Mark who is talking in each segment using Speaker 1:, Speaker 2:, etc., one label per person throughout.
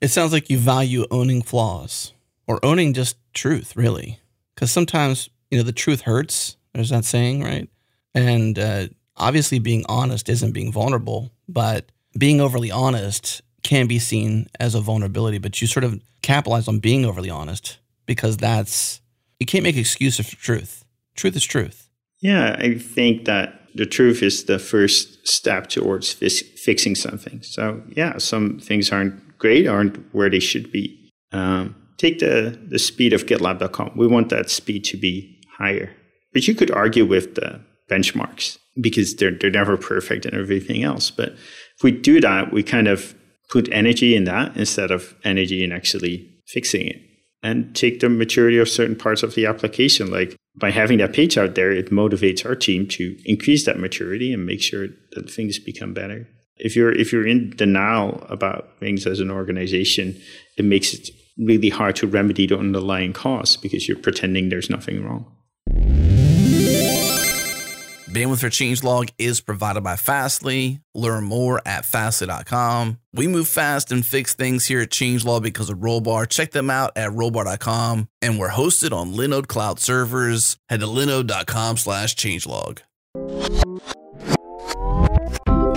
Speaker 1: It sounds like you value owning flaws or owning just truth, really. Because sometimes, you know, the truth hurts. There's that saying, right? And uh, obviously, being honest isn't being vulnerable, but being overly honest can be seen as a vulnerability. But you sort of capitalize on being overly honest because that's, you can't make excuses for truth. Truth is truth.
Speaker 2: Yeah, I think that the truth is the first step towards fixing something. So, yeah, some things aren't great, aren't where they should be. Um, take the, the speed of GitLab.com. We want that speed to be higher. But you could argue with the benchmarks because they're, they're never perfect and everything else. But if we do that, we kind of put energy in that instead of energy in actually fixing it and take the maturity of certain parts of the application. Like by having that page out there, it motivates our team to increase that maturity and make sure that things become better. If you're if you're in denial about things as an organization, it makes it really hard to remedy the underlying cause because you're pretending there's nothing wrong.
Speaker 1: Bandwidth for Changelog is provided by Fastly. Learn more at fastly.com. We move fast and fix things here at Changelog because of Rollbar. Check them out at rollbar.com. And we're hosted on Linode Cloud servers. Head to linode.com slash changelog.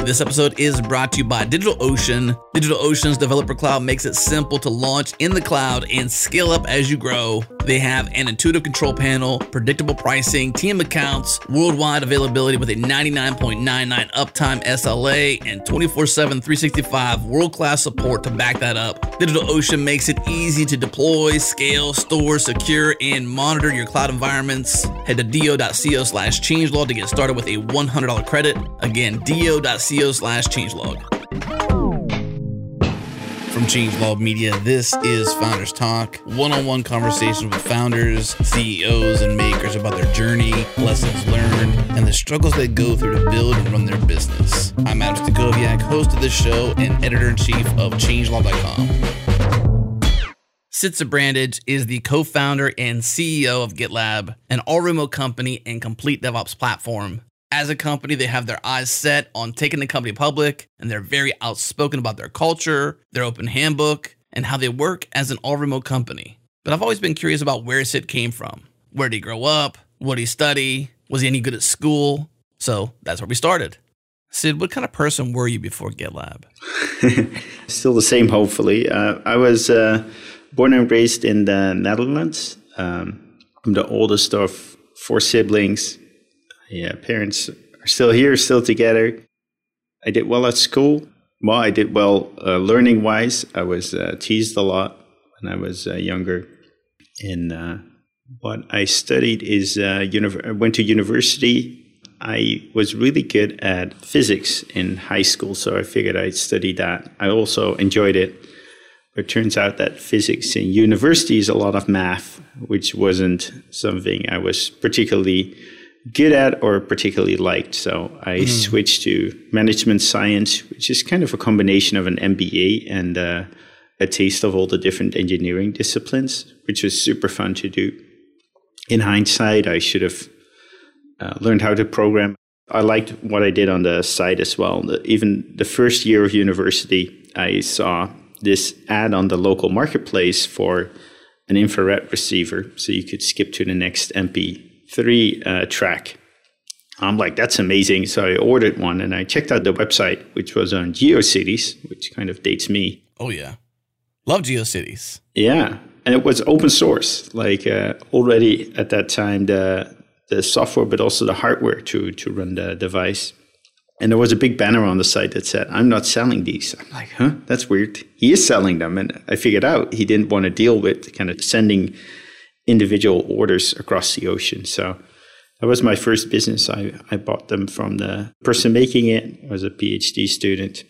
Speaker 1: This episode is brought to you by DigitalOcean. DigitalOcean's developer cloud makes it simple to launch in the cloud and scale up as you grow. They have an intuitive control panel, predictable pricing, team accounts, worldwide availability with a 99.99 uptime SLA, and 24 7, 365 world class support to back that up. DigitalOcean makes it easy to deploy, scale, store, secure, and monitor your cloud environments. Head to do.co slash changelog to get started with a $100 credit. Again, do.co slash changelog. From Changelog Media, this is Founders Talk, one on one conversations with founders, CEOs, and makers about their journey, lessons learned, and the struggles they go through to build and run their business. I'm Adam Stacoviak, host of this show and editor in chief of Changelog.com. Sid Sijbrandij is the co founder and CEO of GitLab, an all remote company and complete DevOps platform as a company, they have their eyes set on taking the company public, and they're very outspoken about their culture, their open handbook, and how they work as an all remote company. But I've always been curious about where Sid came from. Where did he grow up? What did he study? Was he any good at school? So that's where we started. Sid, what kind of person were you before GitLab?
Speaker 2: Still the same, hopefully. Uh, I was uh, born and raised in the Netherlands. Um, I'm the oldest of four siblings. Yeah, parents are still here, still together. I did well at school. Well, I did well uh, learning wise. I was uh, teased a lot when I was uh, younger. And uh, what I studied is uh, uni- I went to university. I was really good at physics in high school, so I figured I'd study that. I also enjoyed it. But it turns out that physics in university is a lot of math, which wasn't something I was particularly good at or particularly liked. So I mm. switched to management science, which is kind of a combination of an MBA and uh, a taste of all the different engineering disciplines, which was super fun to do. In hindsight, I should have uh, learned how to program. I liked what I did on the side as well. The, even the first year of university, I saw this ad on the local marketplace for an infrared receiver, so you could skip to the next MP three uh, track. I'm like, that's amazing. So I ordered one and I checked out the website, which was on GeoCities, which kind of dates me.
Speaker 1: Oh, yeah. Love GeoCities.
Speaker 2: Yeah. And it was open source, like uh, already at that time, the, the software, but also the hardware to, to run the device. And there was a big banner on the site that said, I'm not selling these. I'm like, huh, that's weird. He is selling them. And I figured out he didn't want to deal with kind of sending individual orders across the ocean. So that was my first business. I, I bought them from the person making it. I was a PhD student.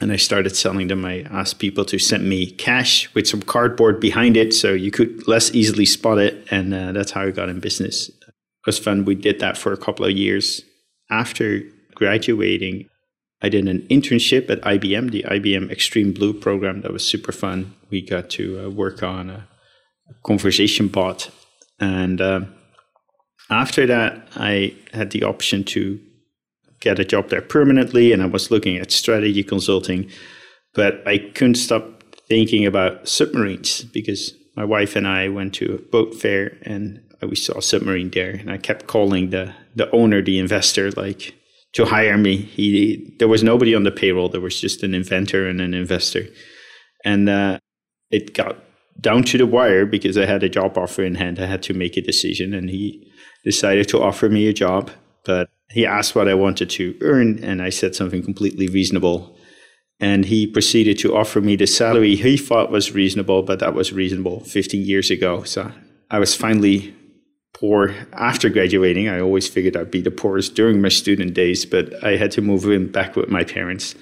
Speaker 2: And I started selling them. I asked people to send me cash with some cardboard behind it so you could less easily spot it. And uh, that's how I got in business. It was fun. We did that for a couple of years. After graduating, I did an internship at IBM, the IBM Extreme Blue program. That was super fun. We got to uh, work on a conversation bot. And uh, after that, I had the option to get a job there permanently, and I was looking at strategy consulting, but I couldn't stop thinking about submarines because my wife and I went to a boat fair and we saw a submarine there. And I kept calling the, the owner, the investor, like to hire me. He there was nobody on the payroll. There was just an inventor and an investor, and uh, it got down to the wire because I had a job offer in hand. I had to make a decision, and he decided to offer me a job. But he asked what I wanted to earn, and I said something completely reasonable. And he proceeded to offer me the salary he thought was reasonable, but that was reasonable 15 years ago. So I was finally poor after graduating. I always figured I'd be the poorest during my student days, but I had to move in back with my parents.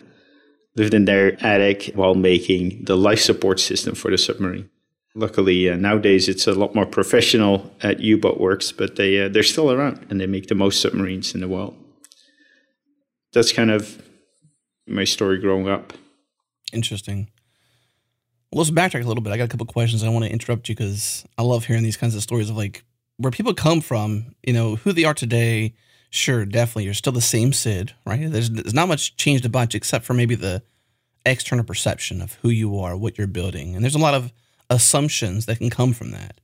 Speaker 2: Lived in their attic while making the life support system for the submarine. Luckily, uh, nowadays it's a lot more professional at U-Boat Worx, but they uh, they're still around and they make the most submarines in the world. That's kind of my story growing up.
Speaker 1: Interesting. Well, let's backtrack a little bit. I got a couple questions. I want to interrupt you because I love hearing these kinds of stories of like where people come from, you know, who they are today, sure, definitely, you're still the same Sid, right? There's, there's not much changed a bunch except for maybe the external perception of who you are, what you're building. And there's a lot of assumptions that can come from that.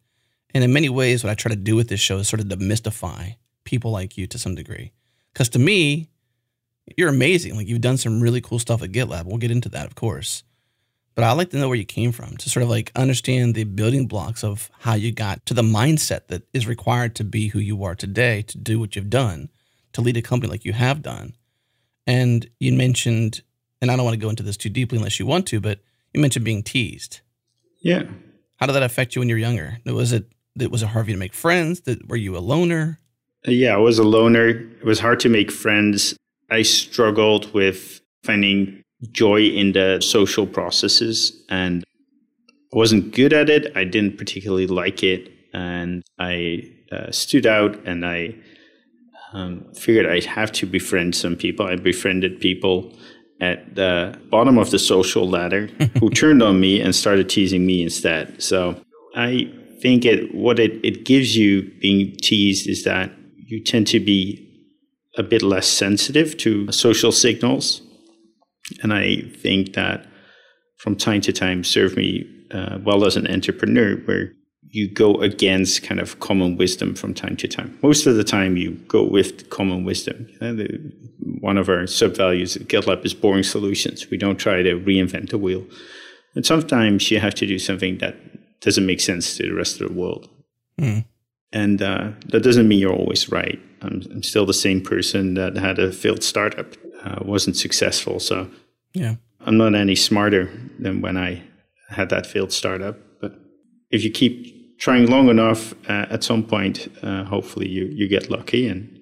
Speaker 1: And in many ways, what I try to do with this show is sort of demystify people like you to some degree. Because to me, you're amazing. Like you've done some really cool stuff at GitLab. We'll get into that, of course but I like to know where you came from to sort of like understand the building blocks of how you got to the mindset that is required to be who you are today, to do what you've done, to lead a company like you have done. And you mentioned, and I don't want to go into this too deeply unless you want to, but you mentioned being teased.
Speaker 2: Yeah.
Speaker 1: How did that affect you when you were younger? Was it it was it hard for you to make friends? Did, were you a loner?
Speaker 2: Yeah, I was a loner. It was hard to make friends. I struggled with finding joy in the social processes and I wasn't good at it. I didn't particularly like it. And I uh, stood out and I um, figured I'd have to befriend some people. I befriended people at the bottom of the social ladder who turned on me and started teasing me instead. So I think it what it, it gives you being teased is that you tend to be a bit less sensitive to social signals and I think that from time to time served me uh, well as an entrepreneur, where you go against kind of common wisdom from time to time. Most of the time, you go with common wisdom. You know, the, one of our sub values at GitLab is boring solutions. We don't try to reinvent the wheel. And sometimes you have to do something that doesn't make sense to the rest of the world. Mm. And uh, that doesn't mean you're always right. I'm, I'm, still the same person that had a failed startup uh, wasn't successful. So
Speaker 1: yeah,
Speaker 2: I'm not any smarter than when I had that failed startup. But if you keep trying long enough, uh, at some point, uh, hopefully you you get lucky. And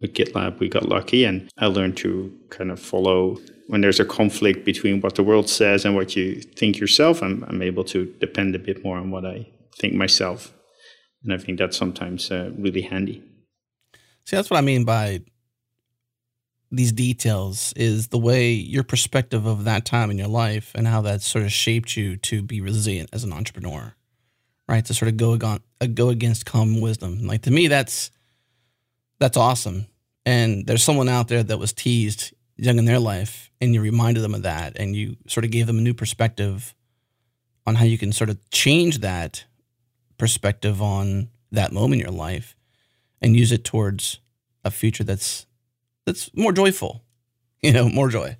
Speaker 2: with GitLab, we got lucky, and I learned to kind of follow when there's a conflict between what the world says and what you think yourself. I'm I'm able to depend a bit more on what I think myself, and I think that's sometimes uh, really handy.
Speaker 1: See, that's what I mean by these details is the way your perspective of that time in your life and how that sort of shaped you to be resilient as an entrepreneur, right? To sort of go against, uh, go against common wisdom. Like to me, that's that's awesome. And there's someone out there that was teased young in their life, and you reminded them of that, and you sort of gave them a new perspective on how you can sort of change that perspective on that moment in your life and use it towards a future that's that's more joyful, you know, more joy.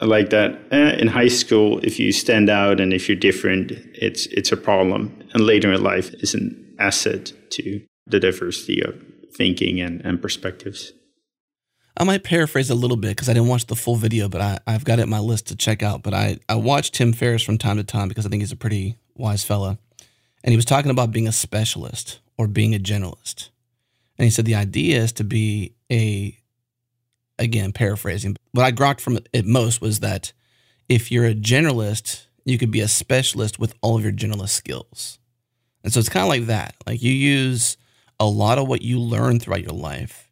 Speaker 2: Like that. Uh, in high school, if you stand out and if you're different, it's it's a problem. And later in life is an asset to the diversity of thinking and, and perspectives.
Speaker 1: I might paraphrase a little bit because I didn't watch the full video, but I, I've got it in my list to check out. But I, I watch Tim Ferriss from time to time because I think he's a pretty wise fella. And he was talking about being a specialist or being a generalist. And he said the idea is to be a again, paraphrasing, what I grokked from it most was that if you're a generalist, you could be a specialist with all of your generalist skills. And so it's kind of like that. Like you use a lot of what you learn throughout your life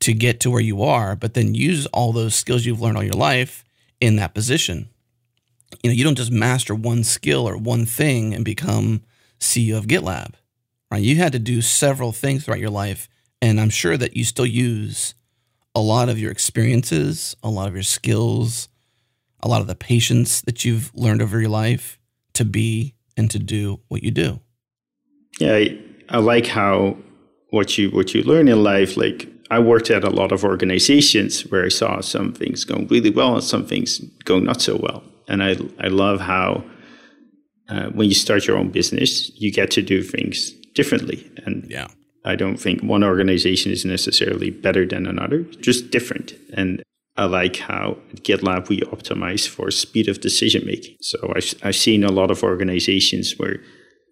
Speaker 1: to get to where you are, but then use all those skills you've learned all your life in that position. You know, you don't just master one skill or one thing and become CEO of GitLab, right? You had to do several things throughout your life. And I'm sure that you still use a lot of your experiences, a lot of your skills, a lot of the patience that you've learned over your life to be and to do what you do.
Speaker 2: Yeah, I, I like how what you what you learn in life. Like I worked at a lot of organizations where I saw some things going really well and some things going not so well, and I I love how uh, when you start your own business, you get to do things differently. And
Speaker 1: yeah.
Speaker 2: I don't think one organization is necessarily better than another, just different. And I like how at GitLab we optimize for speed of decision making. So I've, I've seen a lot of organizations where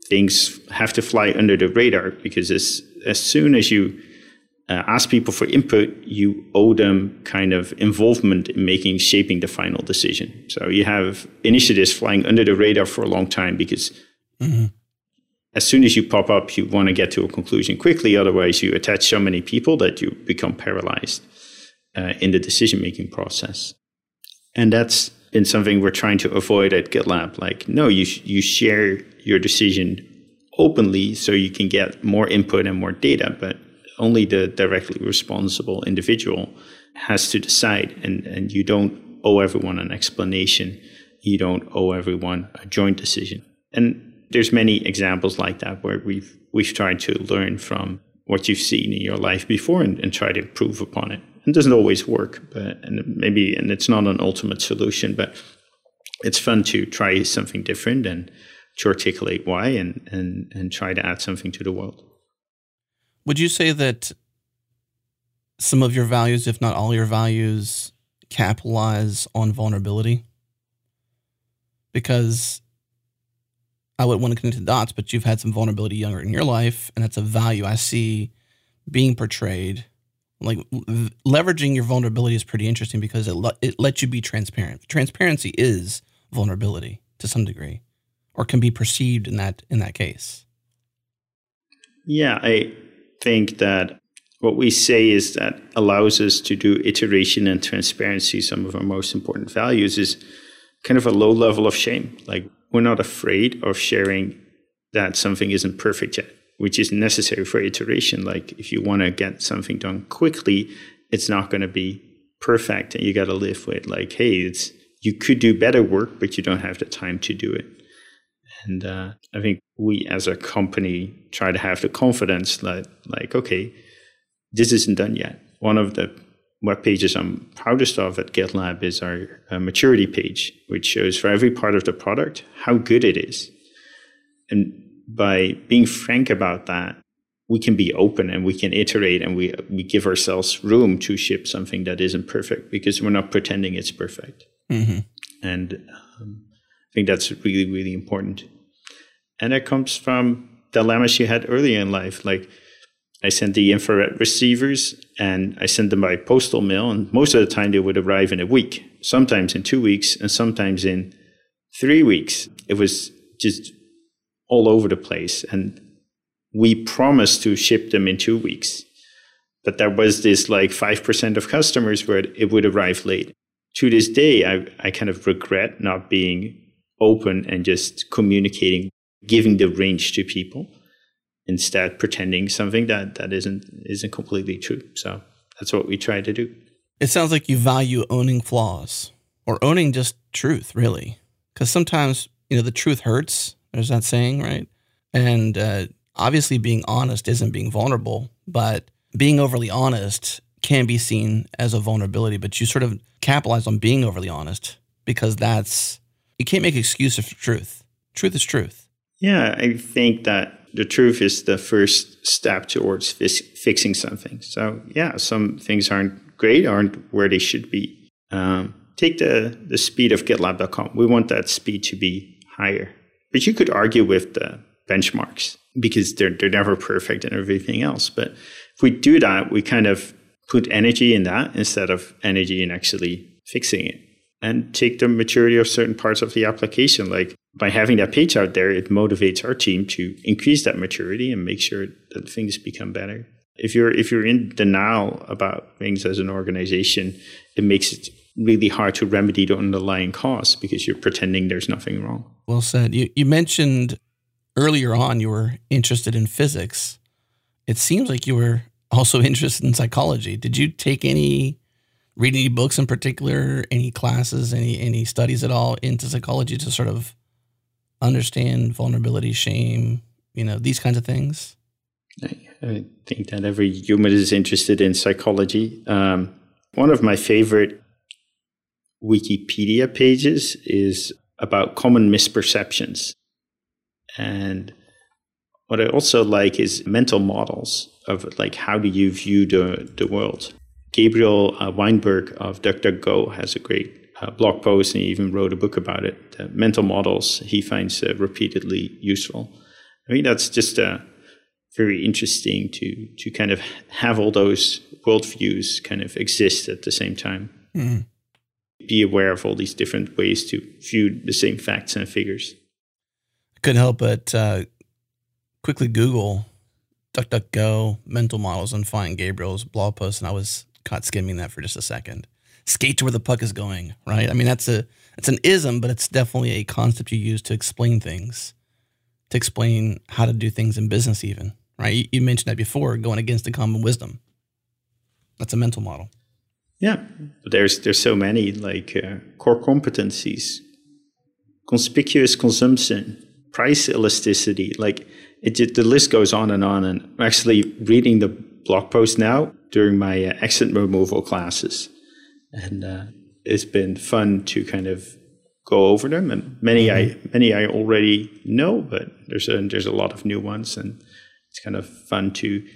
Speaker 2: things have to fly under the radar because as, as soon as you uh, ask people for input, you owe them kind of involvement in making, shaping the final decision. So you have initiatives flying under the radar for a long time because mm-hmm. As soon as you pop up, you want to get to a conclusion quickly. Otherwise, you attach so many people that you become paralyzed uh, in the decision making process. And that's been something we're trying to avoid at GitLab. Like, no, you, sh- you share your decision openly so you can get more input and more data, but only the directly responsible individual has to decide, and, and you don't owe everyone an explanation. You don't owe everyone a joint decision. And there's many examples like that where we've we've tried to learn from what you've seen in your life before and, and try to improve upon it. And it doesn't always work, but and maybe and it's not an ultimate solution, but it's fun to try something different and to articulate why and, and, and try to add something to the world.
Speaker 1: Would you say that some of your values, if not all your values, capitalize on vulnerability? Because I would want to connect the dots, but you've had some vulnerability younger in your life, and that's a value I see being portrayed. Like leveraging your vulnerability is pretty interesting because it le- it lets you be transparent. Transparency is vulnerability to some degree, or can be perceived in that in that case.
Speaker 2: Yeah, I think that what we say is that allows us to do iteration and transparency, some of our most important values, is kind of a low level of shame. Like we're not afraid of sharing that something isn't perfect yet, which is necessary for iteration. Like if you want to get something done quickly, it's not going to be perfect and you got to live with like, hey, it's you could do better work, but you don't have the time to do it. And uh, I think we as a company try to have the confidence that, like, okay, this isn't done yet. One of the web pages I'm proudest of at GitLab is our uh, maturity page, which shows for every part of the product how good it is. And by being frank about that, we can be open and we can iterate and we, we give ourselves room to ship something that isn't perfect because we're not pretending it's perfect. Mm-hmm. And um, I think that's really, really important and it comes from dilemmas you had earlier in life. Like I sent the infrared receivers and I sent them by postal mail, and most of the time they would arrive in a week, sometimes in two weeks, and sometimes in three weeks. It was just all over the place. And we promised to ship them in two weeks. But there was this like 5% of customers where it would arrive late. To this day, I, I kind of regret not being open and just communicating giving the range to people instead pretending something that that isn't isn't completely true. So that's what we try to do.
Speaker 1: It sounds like you value owning flaws or owning just truth really. Because sometimes you know the truth hurts there's that saying right? And uh, obviously being honest isn't being vulnerable but being overly honest can be seen as a vulnerability but you sort of capitalize on being overly honest because that's you can't make excuses for truth. Truth is truth.
Speaker 2: Yeah, I think that the truth is the first step towards fixing something. So, yeah, some things aren't great, aren't where they should be. Um, take the, the speed of GitLab.com. We want that speed to be higher. But you could argue with the benchmarks because they're, they're never perfect and everything else. But if we do that, we kind of put energy in that instead of energy in actually fixing it and take the maturity of certain parts of the application. Like by having that page out there, it motivates our team to increase that maturity and make sure that things become better. If you're if you're in denial about things as an organization, it makes it really hard to remedy the underlying cause because you're pretending there's nothing wrong.
Speaker 1: Well said. You you mentioned earlier on you were interested in physics. It seems like you were also interested in psychology. Did you take any read any books in particular, any classes, any any studies at all into psychology to sort of understand vulnerability, shame, you know, these kinds of things?
Speaker 2: I think that every human is interested in psychology. Um, one of my favorite Wikipedia pages is about common misperceptions. And what I also like is mental models of like how do you view the, the world. Gabriel uh, Weinberg of DuckDuckGo has a great uh, blog post and he even wrote a book about it. Uh, mental models he finds uh, repeatedly useful. I mean, that's just uh, very interesting to to kind of have all those worldviews kind of exist at the same time. Mm-hmm. Be aware of all these different ways to view the same facts and figures.
Speaker 1: I couldn't help but uh, quickly Google DuckDuckGo mental models and find Gabriel's blog post, and I was caught skimming that for just a second. Skate to where the puck is going, right? I mean, that's a it's an ism, but it's definitely a concept you use to explain things to explain how to do things in business, even, right? You, you mentioned that before, going against the common wisdom. That's a mental model.
Speaker 2: Yeah, but there's there's so many like uh, core competencies, conspicuous consumption, price elasticity. Like it, the list goes on and on. And I'm actually reading the blog post now during my uh, accent removal classes, and uh, it's been fun to kind of go over them, and many mm-hmm. I many I already know, but there's a there's a lot of new ones, and it's kind of fun to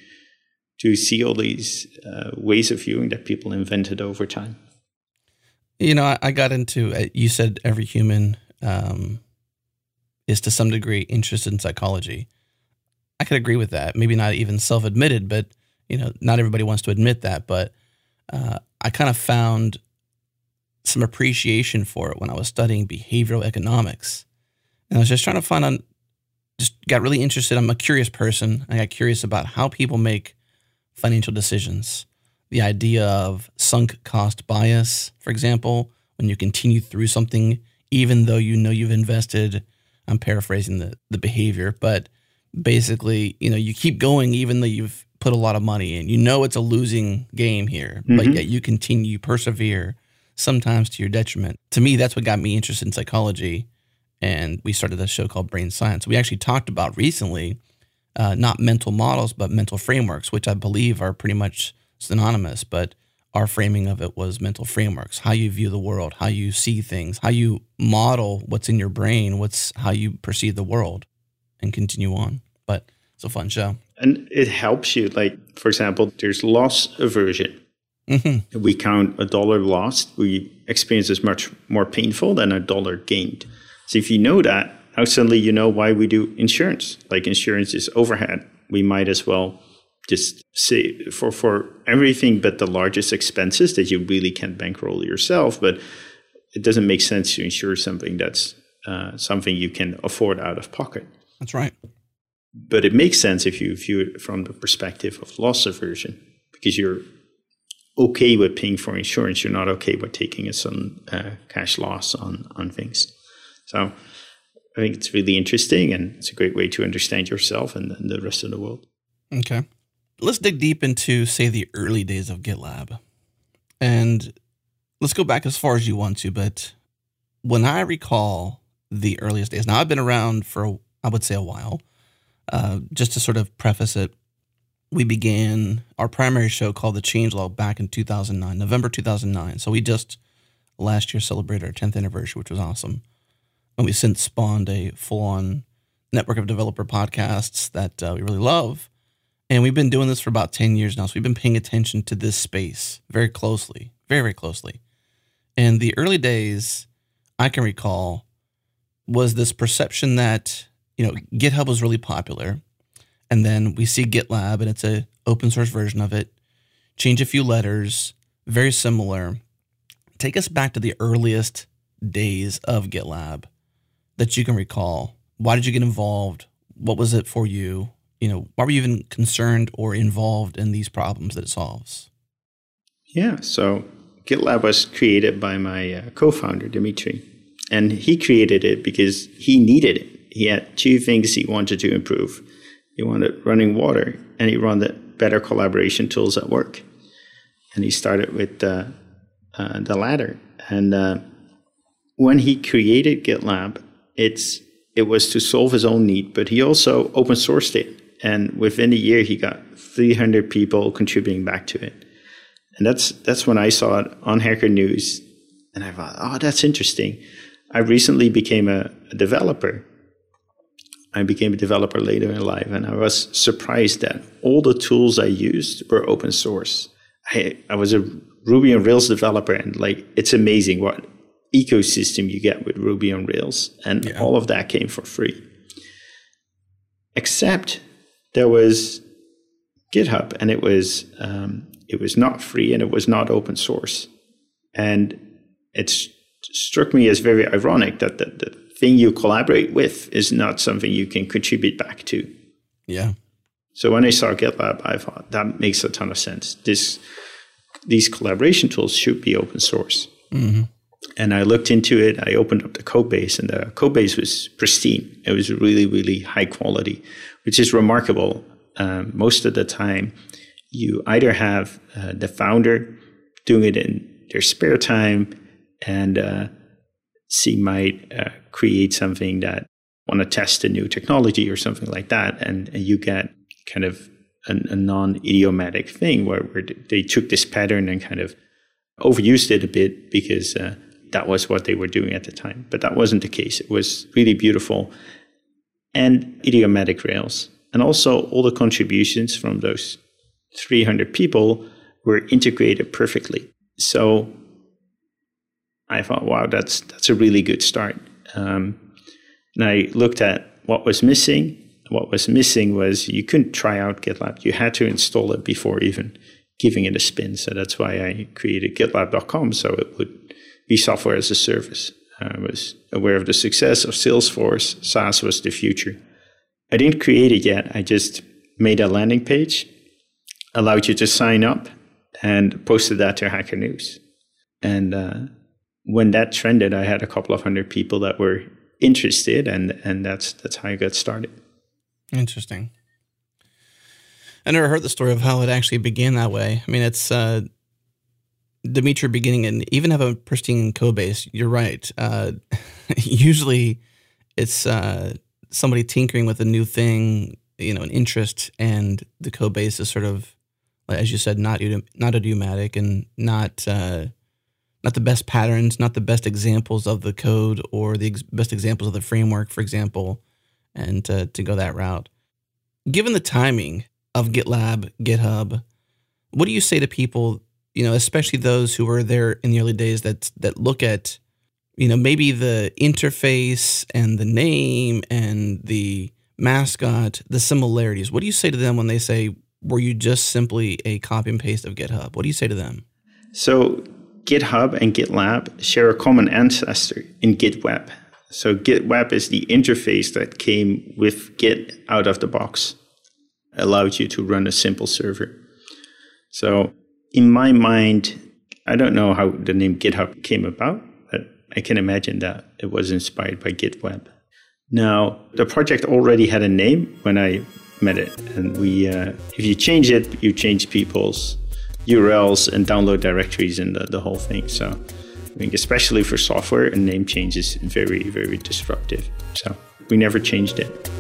Speaker 2: to see all these uh, ways of viewing that people invented over time.
Speaker 1: You know, I, I got into. Uh, you said every human um, is to some degree interested in psychology. I could agree with that. Maybe not even self-admitted, but you know, not everybody wants to admit that. But uh, I kind of found some appreciation for it when I was studying behavioral economics. And I was just trying to find out, just got really interested. I'm a curious person. I got curious about how people make financial decisions. The idea of sunk cost bias, for example, when you continue through something, even though you know you've invested, I'm paraphrasing the, the behavior, but basically, you know, you keep going even though you've put a lot of money in. You know it's a losing game here, mm-hmm. but yet you continue, you persevere sometimes to your detriment. To me, that's what got me interested in psychology. And we started a show called Brain Science. We actually talked about recently uh, not mental models, but mental frameworks, which I believe are pretty much synonymous. But our framing of it was mental frameworks, how you view the world, how you see things, how you model what's in your brain, what's how you perceive the world, and continue on. But it's a fun show.
Speaker 2: And it helps you. Like, for example, there's loss aversion. Mm-hmm. We count a dollar lost, we experience as much more painful than a dollar gained. So if you know that, now suddenly you know why we do insurance. Like insurance is overhead. We might as well just say for, for everything but the largest expenses that you really can't bankroll yourself, but it doesn't make sense to insure something that's uh, something you can afford out of pocket.
Speaker 1: That's right.
Speaker 2: But it makes sense if you view it from the perspective of loss aversion because you're okay with paying for insurance, you're not okay with taking a sudden uh, cash loss on on things. So I think it's really interesting, and it's a great way to understand yourself and, and the rest of the world.
Speaker 1: Okay, let's dig deep into say the early days of GitLab, and let's go back as far as you want to. But when I recall the earliest days, now I've been around for I would say a while. Uh, just to sort of preface it, we began our primary show called The Changelog back in 2009, November 2009. So we just last year celebrated our 10th anniversary, which was awesome. And we since spawned a full on network of developer podcasts that uh, we really love. And we've been doing this for about 10 years now. So we've been paying attention to this space very closely, very, very closely. And the early days, I can recall, was this perception that, you know, GitHub was really popular and then we see GitLab, and it's a open source version of it. Change a few letters, very similar. Take us back to the earliest days of GitLab that you can recall. Why did you get involved? What was it for you? You know, why were you even concerned or involved in these problems that it solves?
Speaker 2: Yeah, so GitLab was created by my uh, co-founder Dimitri, and he created it because he needed it. He had two things he wanted to improve he wanted running water, and he wanted better collaboration tools at work. And he started with uh, uh, the latter. And uh, when he created GitLab, it's it was to solve his own need, but he also open sourced it. And within a year, he got 300 people contributing back to it. And that's that's when I saw it on Hacker News, and I thought, oh, that's interesting. I recently became a, a developer. I became a developer later in life, and I was surprised that all the tools I used were open source. I, I was a Ruby on Rails developer, and like it's amazing what ecosystem you get with Ruby on Rails, and yeah. all of that came for free. Except there was GitHub, and it was um, it was not free and it was not open source, and it struck me as very ironic that the, the thing you collaborate with is not something you can contribute back to.
Speaker 1: Yeah.
Speaker 2: So when I saw GitLab, I thought that makes a ton of sense. This these collaboration tools should be open source. Mm-hmm. And I looked into it. I opened up the code base, and the code base was pristine. It was really, really high quality, which is remarkable. Um, most of the time, you either have uh, the founder doing it in their spare time, and uh, she might uh, create something that want to test a new technology or something like that, and, and you get kind of a, a non-idiomatic thing where, where, they took this pattern and kind of overused it a bit because uh, that was what they were doing at the time. But that wasn't the case. It was really beautiful and idiomatic Rails. And also, all the contributions from those 300 people were integrated perfectly. So I thought, wow, that's that's a really good start. Um, and I looked at what was missing. What was missing was you couldn't try out GitLab. You had to install it before even giving it a spin. So that's why I created GitLab.com so it would be software as a service. I was aware of the success of Salesforce. SaaS was the future. I didn't create it yet. I just made a landing page, allowed you to sign up, and posted that to Hacker News. And uh, when that trended, I had a couple of hundred people that were interested, and and that's that's how I got started.
Speaker 1: Interesting. I never heard the story of how it actually began that way. I mean, it's uh, Dimitri beginning and even have a pristine code base. You're right. Uh, usually, it's uh, somebody tinkering with a new thing, you know, an interest, and the code base is sort of, as you said, not not idiomatic and not uh, not the best patterns, not the best examples of the code or the ex- best examples of the framework, for example, and to, to go that route. Given the timing of GitLab, GitHub, what do you say to people you know, especially those who were there in the early days that that look at, you know, maybe the interface and the name and the mascot, the similarities. What do you say to them when they say, "Were you just simply a copy and paste of GitHub?" What do you say to them?
Speaker 2: So, GitHub and GitLab share a common ancestor in GitWeb. So, GitWeb is the interface that came with Git out of the box, allowed you to run a simple server. So, in my mind, I don't know how the name GitHub came about, but I can imagine that it was inspired by GitWeb. Now, the project already had a name when I met it, and we, uh, if you change it, you change people's URLs and download directories and the, the whole thing. So, I think especially for software, a name change is very, very disruptive. So, we never changed it.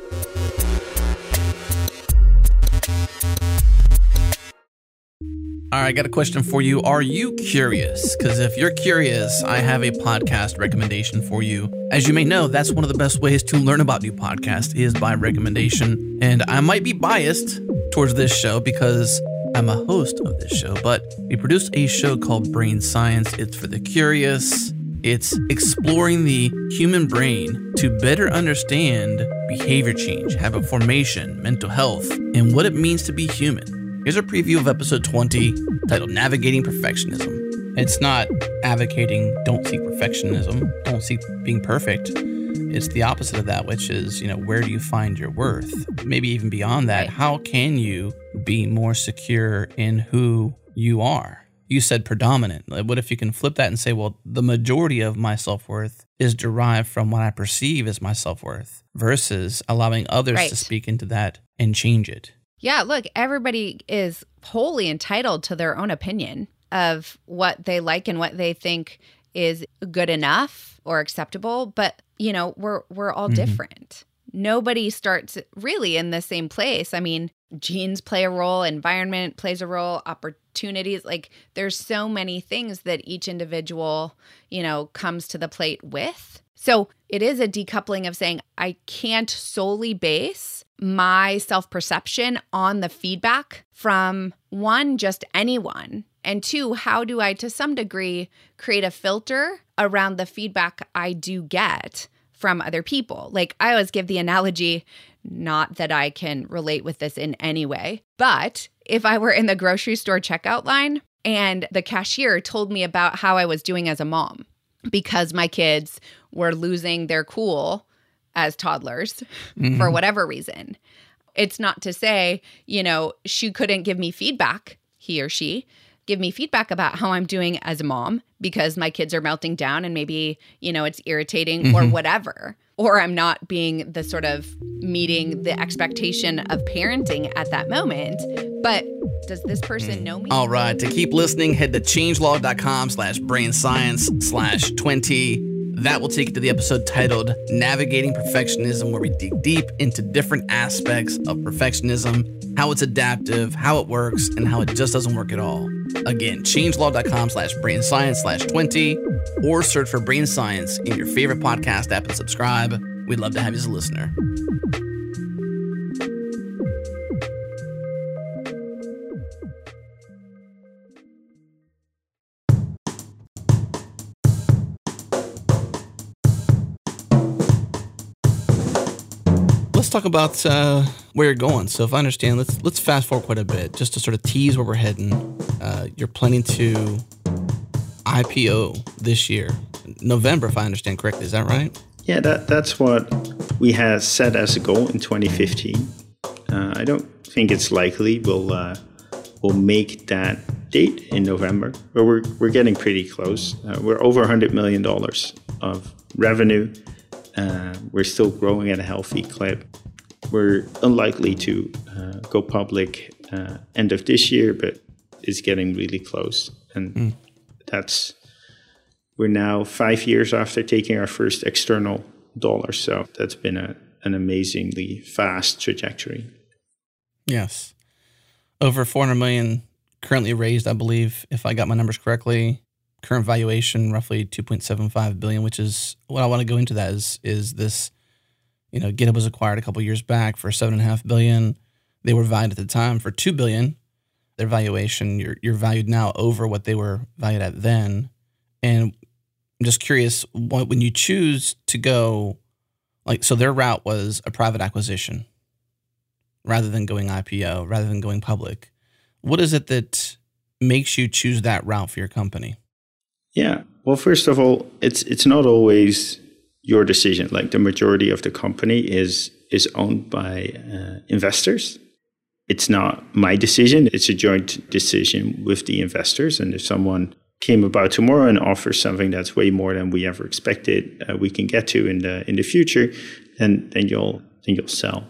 Speaker 1: All right, I got a question for you. Are you curious? Because if you're curious, I have a podcast recommendation for you. As you may know, that's one of the best ways to learn about new podcasts is by recommendation. And I might be biased towards this show because I'm a host of this show, but we produce a show called Brain Science. It's for the curious. It's exploring the human brain to better understand behavior change, habit formation, mental health, and what it means to be human. Here's a preview of episode 20 titled Navigating Perfectionism. It's not advocating don't seek perfectionism, don't seek being perfect. It's the opposite of that, which is, you know, where do you find your worth? Maybe even beyond that, how can you be more secure in who you are? You said predominant. What if you can flip that and say, well, the majority of my self worth is derived from what I perceive as my self worth versus allowing others right. to speak into that and change it?
Speaker 3: Yeah, look, everybody is wholly entitled to their own opinion. of what they like and what they think is good enough or acceptable, but you know, we're we're all mm-hmm. different. Nobody starts really in the same place. I mean, genes play a role, environment plays a role, opportunities, like there's so many things that each individual, you know, comes to the plate with. So, it is a decoupling of saying I can't solely base my self perception on the feedback from one, just anyone, and two, how do I, to some degree, create a filter around the feedback I do get from other people? Like I always give the analogy, not that I can relate with this in any way, but if I were in the grocery store checkout line and the cashier told me about how I was doing as a mom because my kids were losing their cool as toddlers mm-hmm. for whatever reason. It's not to say, you know, she couldn't give me feedback, he or she, give me feedback about how I'm doing as a mom because my kids are melting down and maybe, you know, it's irritating mm-hmm. or whatever. Or I'm not being the sort of meeting the expectation of parenting at that moment. But does this person know me?
Speaker 1: All right. To keep listening, head to changelog.com slash brain science slash 20. That will take you to the episode titled Navigating Perfectionism, where we dig deep into different aspects of perfectionism, how it's adaptive, how it works, and how it just doesn't work at all. Again, changelog.com slash brain science slash 20, or search for brain science in your favorite podcast app and subscribe. We'd love to have you as a listener. Talk about uh, where you're going. So, if I understand, let's let's fast forward quite a bit, just to sort of tease where we're heading. Uh, you're planning to IPO this year, November, if I understand correctly. Is that right?
Speaker 2: Yeah, that that's what we had set as a goal in 2015. Uh, I don't think it's likely we'll uh, we'll make that date in November, but we're we're getting pretty close. Uh, we're over 100 million dollars of revenue. Uh, we're still growing at a healthy clip we're unlikely to uh, go public uh, end of this year, but it's getting really close. And mm. that's we're now five years after taking our first external dollar. So that's been a, an amazingly fast trajectory.
Speaker 1: Yes. Over 400 million currently raised, I believe, if I got my numbers correctly. Current valuation roughly 2.75 billion, which is what I want to go into that is is this you know, GitHub was acquired a couple years back for seven and a half billion. They were valued at the time for two billion. Their valuation, you're you're valued now over what they were valued at then. And I'm just curious, when you choose to go, like, so their route was a private acquisition rather than going IPO, rather than going public. What is it that makes you choose that route for your company?
Speaker 2: Yeah. Well, first of all, it's it's not always your decision. Like the majority of the company is is owned by uh, investors. It's not my decision. It's a joint decision with the investors. And if someone came about tomorrow and offers something that's way more than we ever expected, uh, we can get to in the in the future, then then you'll then you'll sell.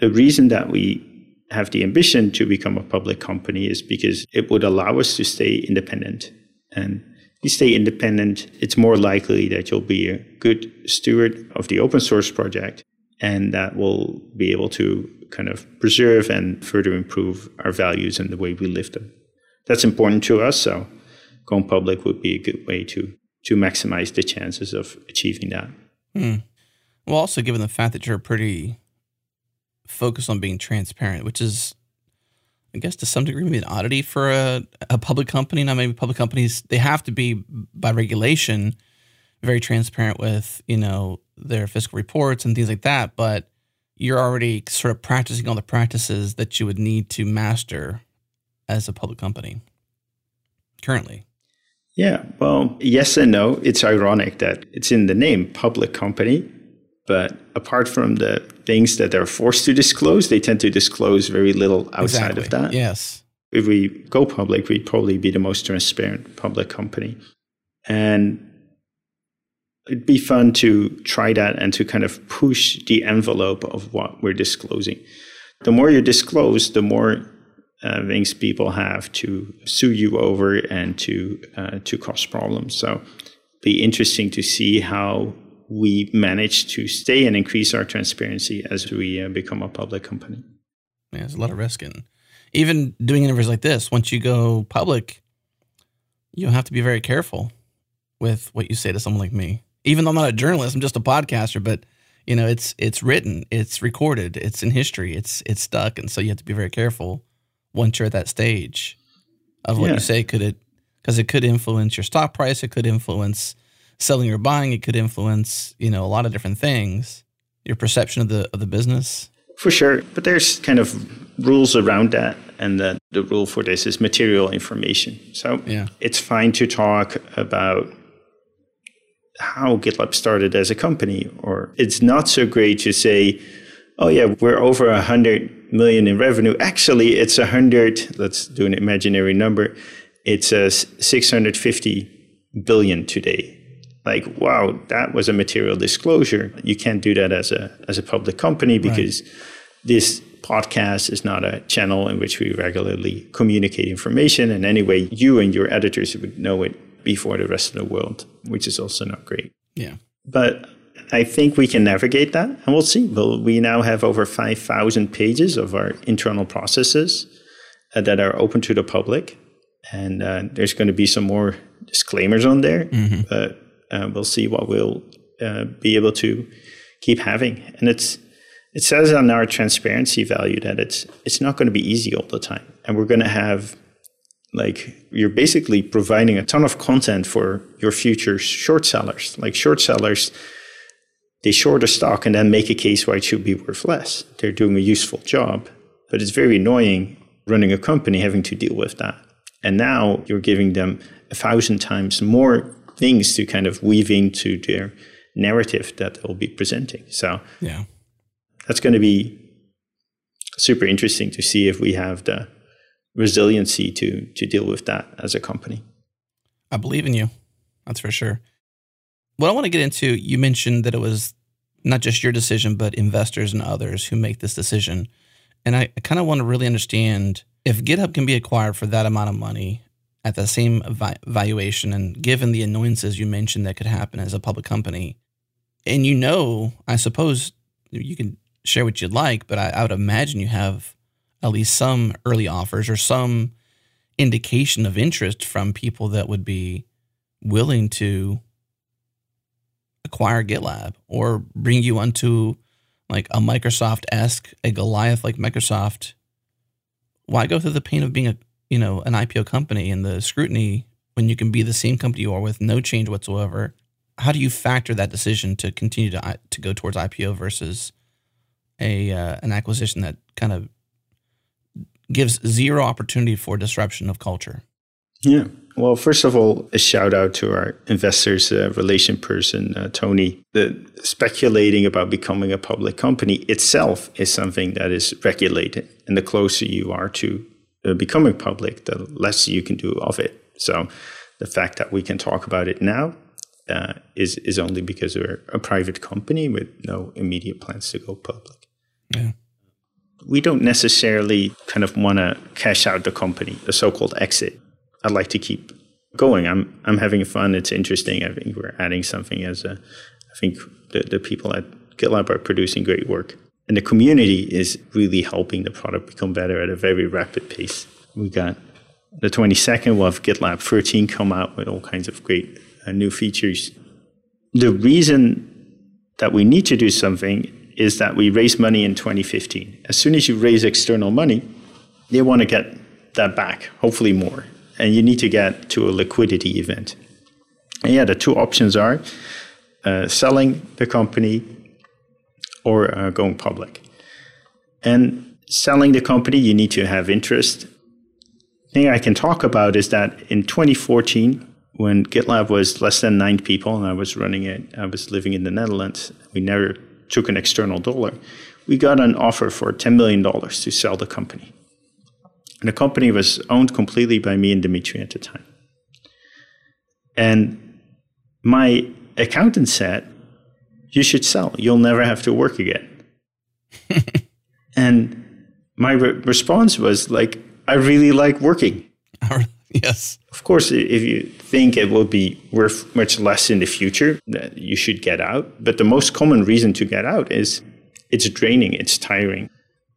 Speaker 2: The reason that we have the ambition to become a public company is because it would allow us to stay independent and you stay independent, it's more likely that you'll be a good steward of the open source project and that will be able to kind of preserve and further improve our values and the way we live them. That's important to us. So going public would be a good way to to maximize the chances of achieving that.
Speaker 1: Hmm. Well, also given the fact that you're pretty focused on being transparent, which is I guess to some degree maybe an oddity for a, a public company. Now maybe public companies they have to be by regulation very transparent with you know their fiscal reports and things like that. But you're already sort of practicing all the practices that you would need to master as a public company currently.
Speaker 2: Yeah, well, yes and no. It's ironic that it's in the name public company, but apart from the things that they're forced to disclose, they tend to disclose very little outside
Speaker 1: exactly.
Speaker 2: of that.
Speaker 1: Yes.
Speaker 2: If we go public, we'd probably be the most transparent public company. And it'd be fun to try that and to kind of push the envelope of what we're disclosing. The more you disclose, the more uh, things people have to sue you over and to uh, to cause problems. So, be interesting to see how we manage to stay and increase our transparency as we uh, become a public company.
Speaker 1: Yeah, there's a lot of risk in even doing interviews like this. Once you go public, you have to be very careful with what you say to someone like me. Even though I'm not a journalist, I'm just a podcaster, but you know, it's it's written, it's recorded, it's in history, it's it's stuck, and so you have to be very careful once you're at that stage of what yeah. you say. Could it because it could influence your stock price, it could influence selling or buying, it could influence you know a lot of different things. Your perception of the of the business.
Speaker 2: For sure, but there's kind of rules around that, and the, the rule for this is material information. So yeah. it's fine to talk about how GitLab started as a company, or it's not so great to say, oh yeah, we're over a hundred million in revenue. Actually, it's a hundred. Let's do an imaginary number. It's a six hundred fifty billion today. Like, wow, that was a material disclosure. You can't do that as a as a public company because right. this podcast is not a channel in which we regularly communicate information. And anyway, you and your editors would know it before the rest of the world, which is also not great.
Speaker 1: Yeah.
Speaker 2: But I think we can navigate that and we'll see. Well, we now have over 5,000 pages of our internal processes uh, that are open to the public. And uh, there's going to be some more disclaimers on there, mm-hmm. but uh, we'll see what we'll uh, be able to keep having. And it's it says on our transparency value that it's it's not going to be easy all the time, and we're going to have like you're basically providing a ton of content for your future short sellers. Like short sellers, they short a stock and then make a case why it should be worth less. They're doing a useful job, but it's very annoying running a company having to deal with that. And now you're giving them a thousand times more things to kind of weave into their narrative that they'll be presenting. So
Speaker 1: yeah,
Speaker 2: that's going to be super interesting to see if we have the resiliency to to deal with that as a company.
Speaker 1: I believe in you. That's for sure. What I want to get into, you mentioned that it was not just your decision, but investors and others who make this decision. And I, I kind of want to really understand if GitHub can be acquired for that amount of money at the same valuation, and given the annoyances you mentioned that could happen as a public company, and you know, I suppose you can share what you'd like, but I, I would imagine you have at least some early offers or some indication of interest from people that would be willing to acquire GitLab or bring you onto like a Microsoft esque, a Goliath like Microsoft. Why go through the pain of being a you know an IPO company and the scrutiny when you can be the same company you are with no change whatsoever? How do you factor that decision to continue to to go towards IPO versus a uh, an acquisition that kind of gives zero opportunity for disruption of culture.
Speaker 2: Yeah. Well, first of all, a shout out to our investors uh, relation person, uh, Tony. The speculating about becoming a public company itself is something that is regulated. And the closer you are to becoming public, the less you can do of it. So the fact that we can talk about it now uh, is, is only because we're a private company with no immediate plans to go public.
Speaker 1: Yeah
Speaker 2: we don't necessarily kind of want to cash out the company, the so-called exit. I'd like to keep going. I'm I'm having fun. It's interesting. I think we're adding something as a. I think the, the people at GitLab are producing great work, and the community is really helping the product become better at a very rapid pace. We got the 22nd. We'll have GitLab 13 come out with all kinds of great uh, new features. The reason that we need to do something is that we raised money in 2015. As soon as you raise external money, they want to get that back, hopefully more. And you need to get to a liquidity event. And yeah, the two options are uh, selling the company or uh, going public. And selling the company, you need to have interest. Thing I can talk about is that in 2014, when GitLab was less than nine people and I was running it, I was living in the Netherlands, we never took an external dollar, we got an offer for $10 million to sell the company. And the company was owned completely by me and Dimitri at the time. And my accountant said, You should sell. You'll never have to work again. and my re- response was like, I really like working.
Speaker 1: yes.
Speaker 2: Of course, if you think it will be worth much less in the future, that you should get out. But the most common reason to get out is it's draining, it's tiring.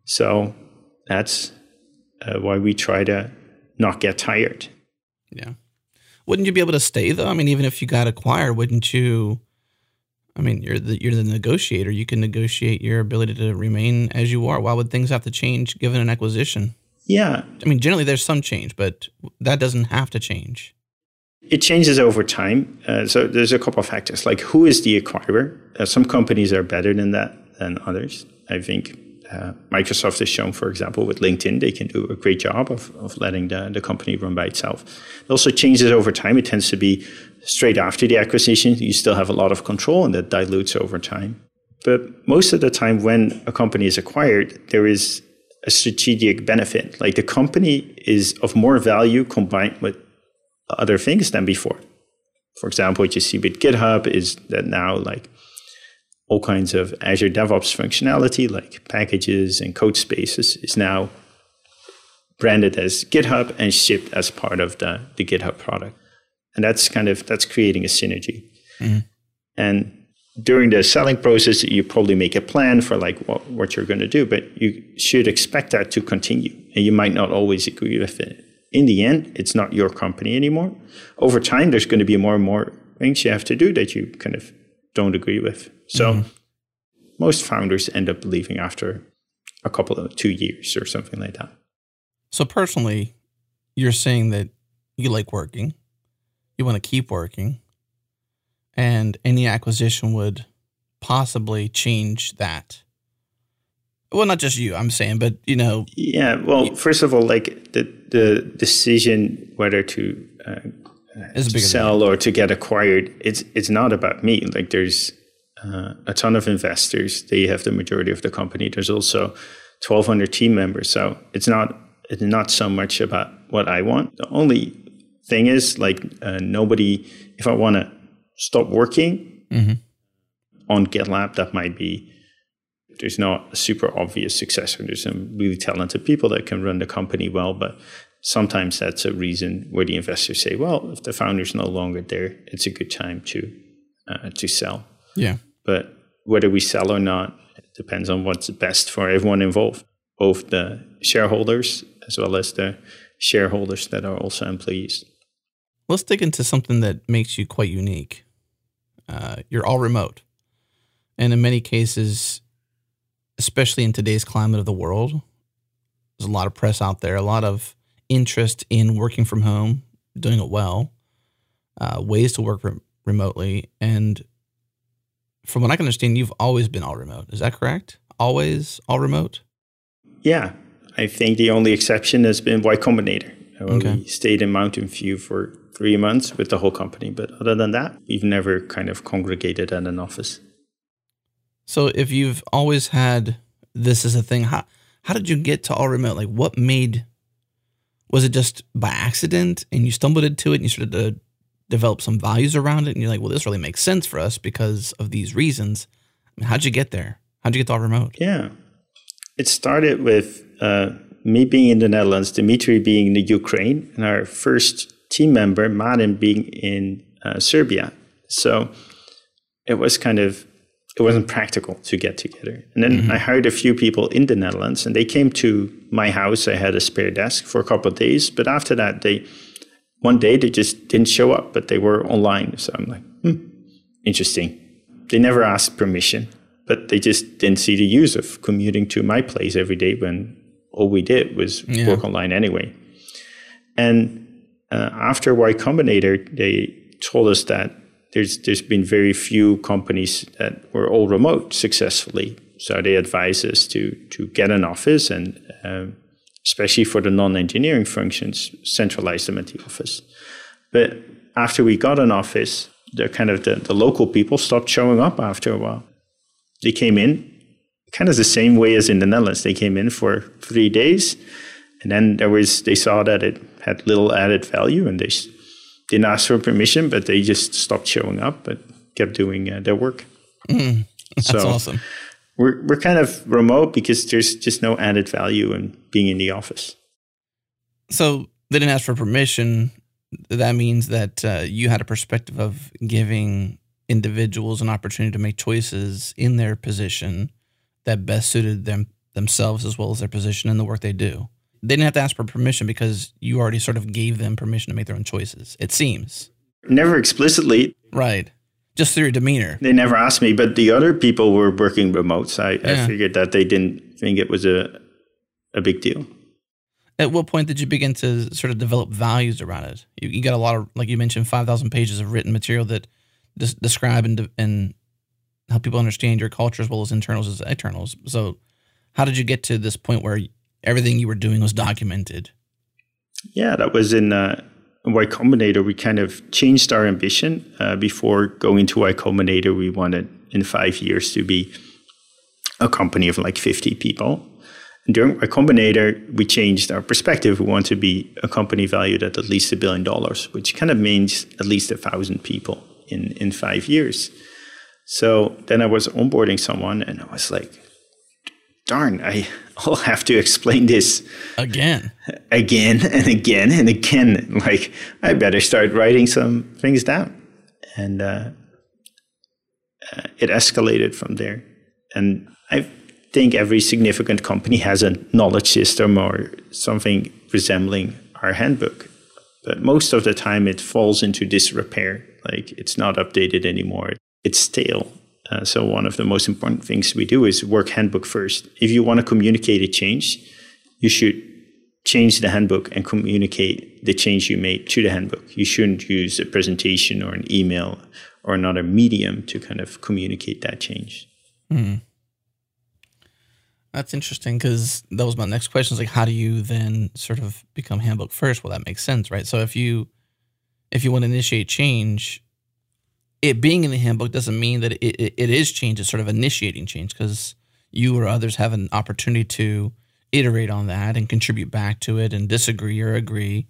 Speaker 2: So that's uh, why we try to not get tired.
Speaker 1: Yeah. Wouldn't you be able to stay though? I mean, even if you got acquired, wouldn't you? I mean, you're the you're the negotiator. You can negotiate your ability to remain as you are. Why would things have to change given an acquisition?
Speaker 2: Yeah.
Speaker 1: I mean, generally there's some change, but that doesn't have to change.
Speaker 2: It changes over time. Uh, so there's a couple of factors, like who is the acquirer. Uh, some companies are better than that than others. I think uh, Microsoft has shown, for example, with LinkedIn, they can do a great job of, of letting the, the company run by itself. It also changes over time. It tends to be straight after the acquisition. You still have a lot of control, and that dilutes over time. But most of the time, when a company is acquired, there is a strategic benefit. Like the company is of more value combined with other things than before. For example, what you see with GitHub is that now, like all kinds of Azure DevOps functionality like packages and Codespaces is now branded as GitHub and shipped as part of the, the GitHub product. And that's kind of that's creating a synergy. Mm-hmm. And during the selling process, you probably make a plan for like what, what you're going to do, but you should expect that to continue. And you might not always agree with it. In the end, it's not your company anymore. Over time, there's going to be more and more things you have to do that you kind of don't agree with. So mm-hmm. most founders end up leaving after a couple of two years or something like that.
Speaker 1: So personally, you're saying that you like working, you want to keep working, and any acquisition would possibly change that. Well, not just you, I'm saying, but you know.
Speaker 2: Yeah. Well, first of all, like the the decision whether to uh, to sell or to get acquired, it's it's not about me. Like there's uh, a ton of investors. They have the majority of the company. There's also 1,200 team members. So it's not it's not so much about what I want. The only thing is like uh, nobody. If I want to stop working mm-hmm. on GitLab, that might be. There's not a super obvious successor. There's some really talented people that can run the company well, but sometimes that's a reason where the investors say, well, if the founder's no longer there, it's a good time to uh, to sell.
Speaker 1: Yeah.
Speaker 2: But whether we sell or not, depends on what's best for everyone involved, both the shareholders as well as the shareholders that are also employees.
Speaker 1: Let's dig into something that makes you quite unique. Uh, you're all remote. And in many cases, especially in today's climate of the world, there's a lot of press out there, a lot of interest in working from home, doing it well, uh, ways to work re- remotely. And from what I can understand, you've always been all remote. Is that correct? Always all remote?
Speaker 2: Yeah. I think the only exception has been Y Combinator. Okay. We stayed in Mountain View for three months with the whole company. But other than that, we've never kind of congregated at an office.
Speaker 1: So if you've always had this as a thing, how, how did you get to all remote? Like what made was it just by accident and you stumbled into it and you started to develop some values around it and you're like, well, this really makes sense for us because of these reasons. I mean, how'd you get there? How'd you get to all remote?
Speaker 2: Yeah. It started with uh, me being in the Netherlands, Dimitri being in the Ukraine, and our first team member, Marin, being in uh, Serbia. So it was kind of it wasn't practical to get together. And then mm-hmm. I hired a few people in the Netherlands and they came to my house. I had a spare desk for a couple of days. But after that, they one day they just didn't show up, but they were online. So I'm like, hmm, interesting. They never asked permission, but they just didn't see the use of commuting to my place every day when all we did was yeah. work online anyway. And uh, after Y Combinator, they told us that there's there's been very few companies that were all remote successfully. So they advise us to to get an office and um, especially for the non-engineering functions, centralize them at the office. But after we got an office, the kind of the, the local people stopped showing up after a while. They came in kind of the same way as in the Netherlands. They came in for three days, and then there was they saw that it had little added value, and they didn't ask for permission, but they just stopped showing up, but kept doing uh, their work.
Speaker 1: Mm, that's so awesome.
Speaker 2: We're we're kind of remote because there's just no added value in being in the office.
Speaker 1: So they didn't ask for permission. That means that uh, you had a perspective of giving individuals an opportunity to make choices in their position that best suited them themselves as well as their position and the work they do. They didn't have to ask for permission because you already sort of gave them permission to make their own choices. It seems.
Speaker 2: Never explicitly.
Speaker 1: Right. Just through your demeanor.
Speaker 2: They never asked me, but the other people were working remote, so I,
Speaker 1: Yeah.
Speaker 2: I figured that they didn't think it was a a big deal.
Speaker 1: At what point did you begin to sort of develop values around it? You, you got a lot of, like you mentioned, 5,000 pages of written material that des- describe and, de- and help people understand your culture as well as internals as externals. So, how did you get to this point where everything you were doing was documented?
Speaker 2: Yeah, that was in uh, Y Combinator. We kind of changed our ambition. Uh, before going to Y Combinator, we wanted in five years to be a company of like 50 people. And during Y Combinator, we changed our perspective. We want to be a company valued at at least a billion dollars, which kind of means at least a thousand people in, in five years. So then I was onboarding someone and I was like, darn, I, I'll have to explain this
Speaker 1: Again.
Speaker 2: again and again and again. Like, I better start writing some things down. And uh, uh, it escalated from there. And I think every significant company has a knowledge system or something resembling our handbook. But most of the time, it falls into disrepair. Like, it's not updated anymore, it's stale. Uh, so, one of the most important things we do is work handbook first. If you want to communicate a change, you should change the handbook and communicate the change you made to the handbook. You shouldn't use a presentation or an email or another medium to kind of communicate that change.
Speaker 1: That's interesting because that was my next question. Is like, how do you then sort of become handbook first? Well, that makes sense, right? So if you if you want to initiate change, it being in the handbook doesn't mean that it, it, it is change. It's sort of initiating change because you or others have an opportunity to iterate on that and contribute back to it and disagree or agree.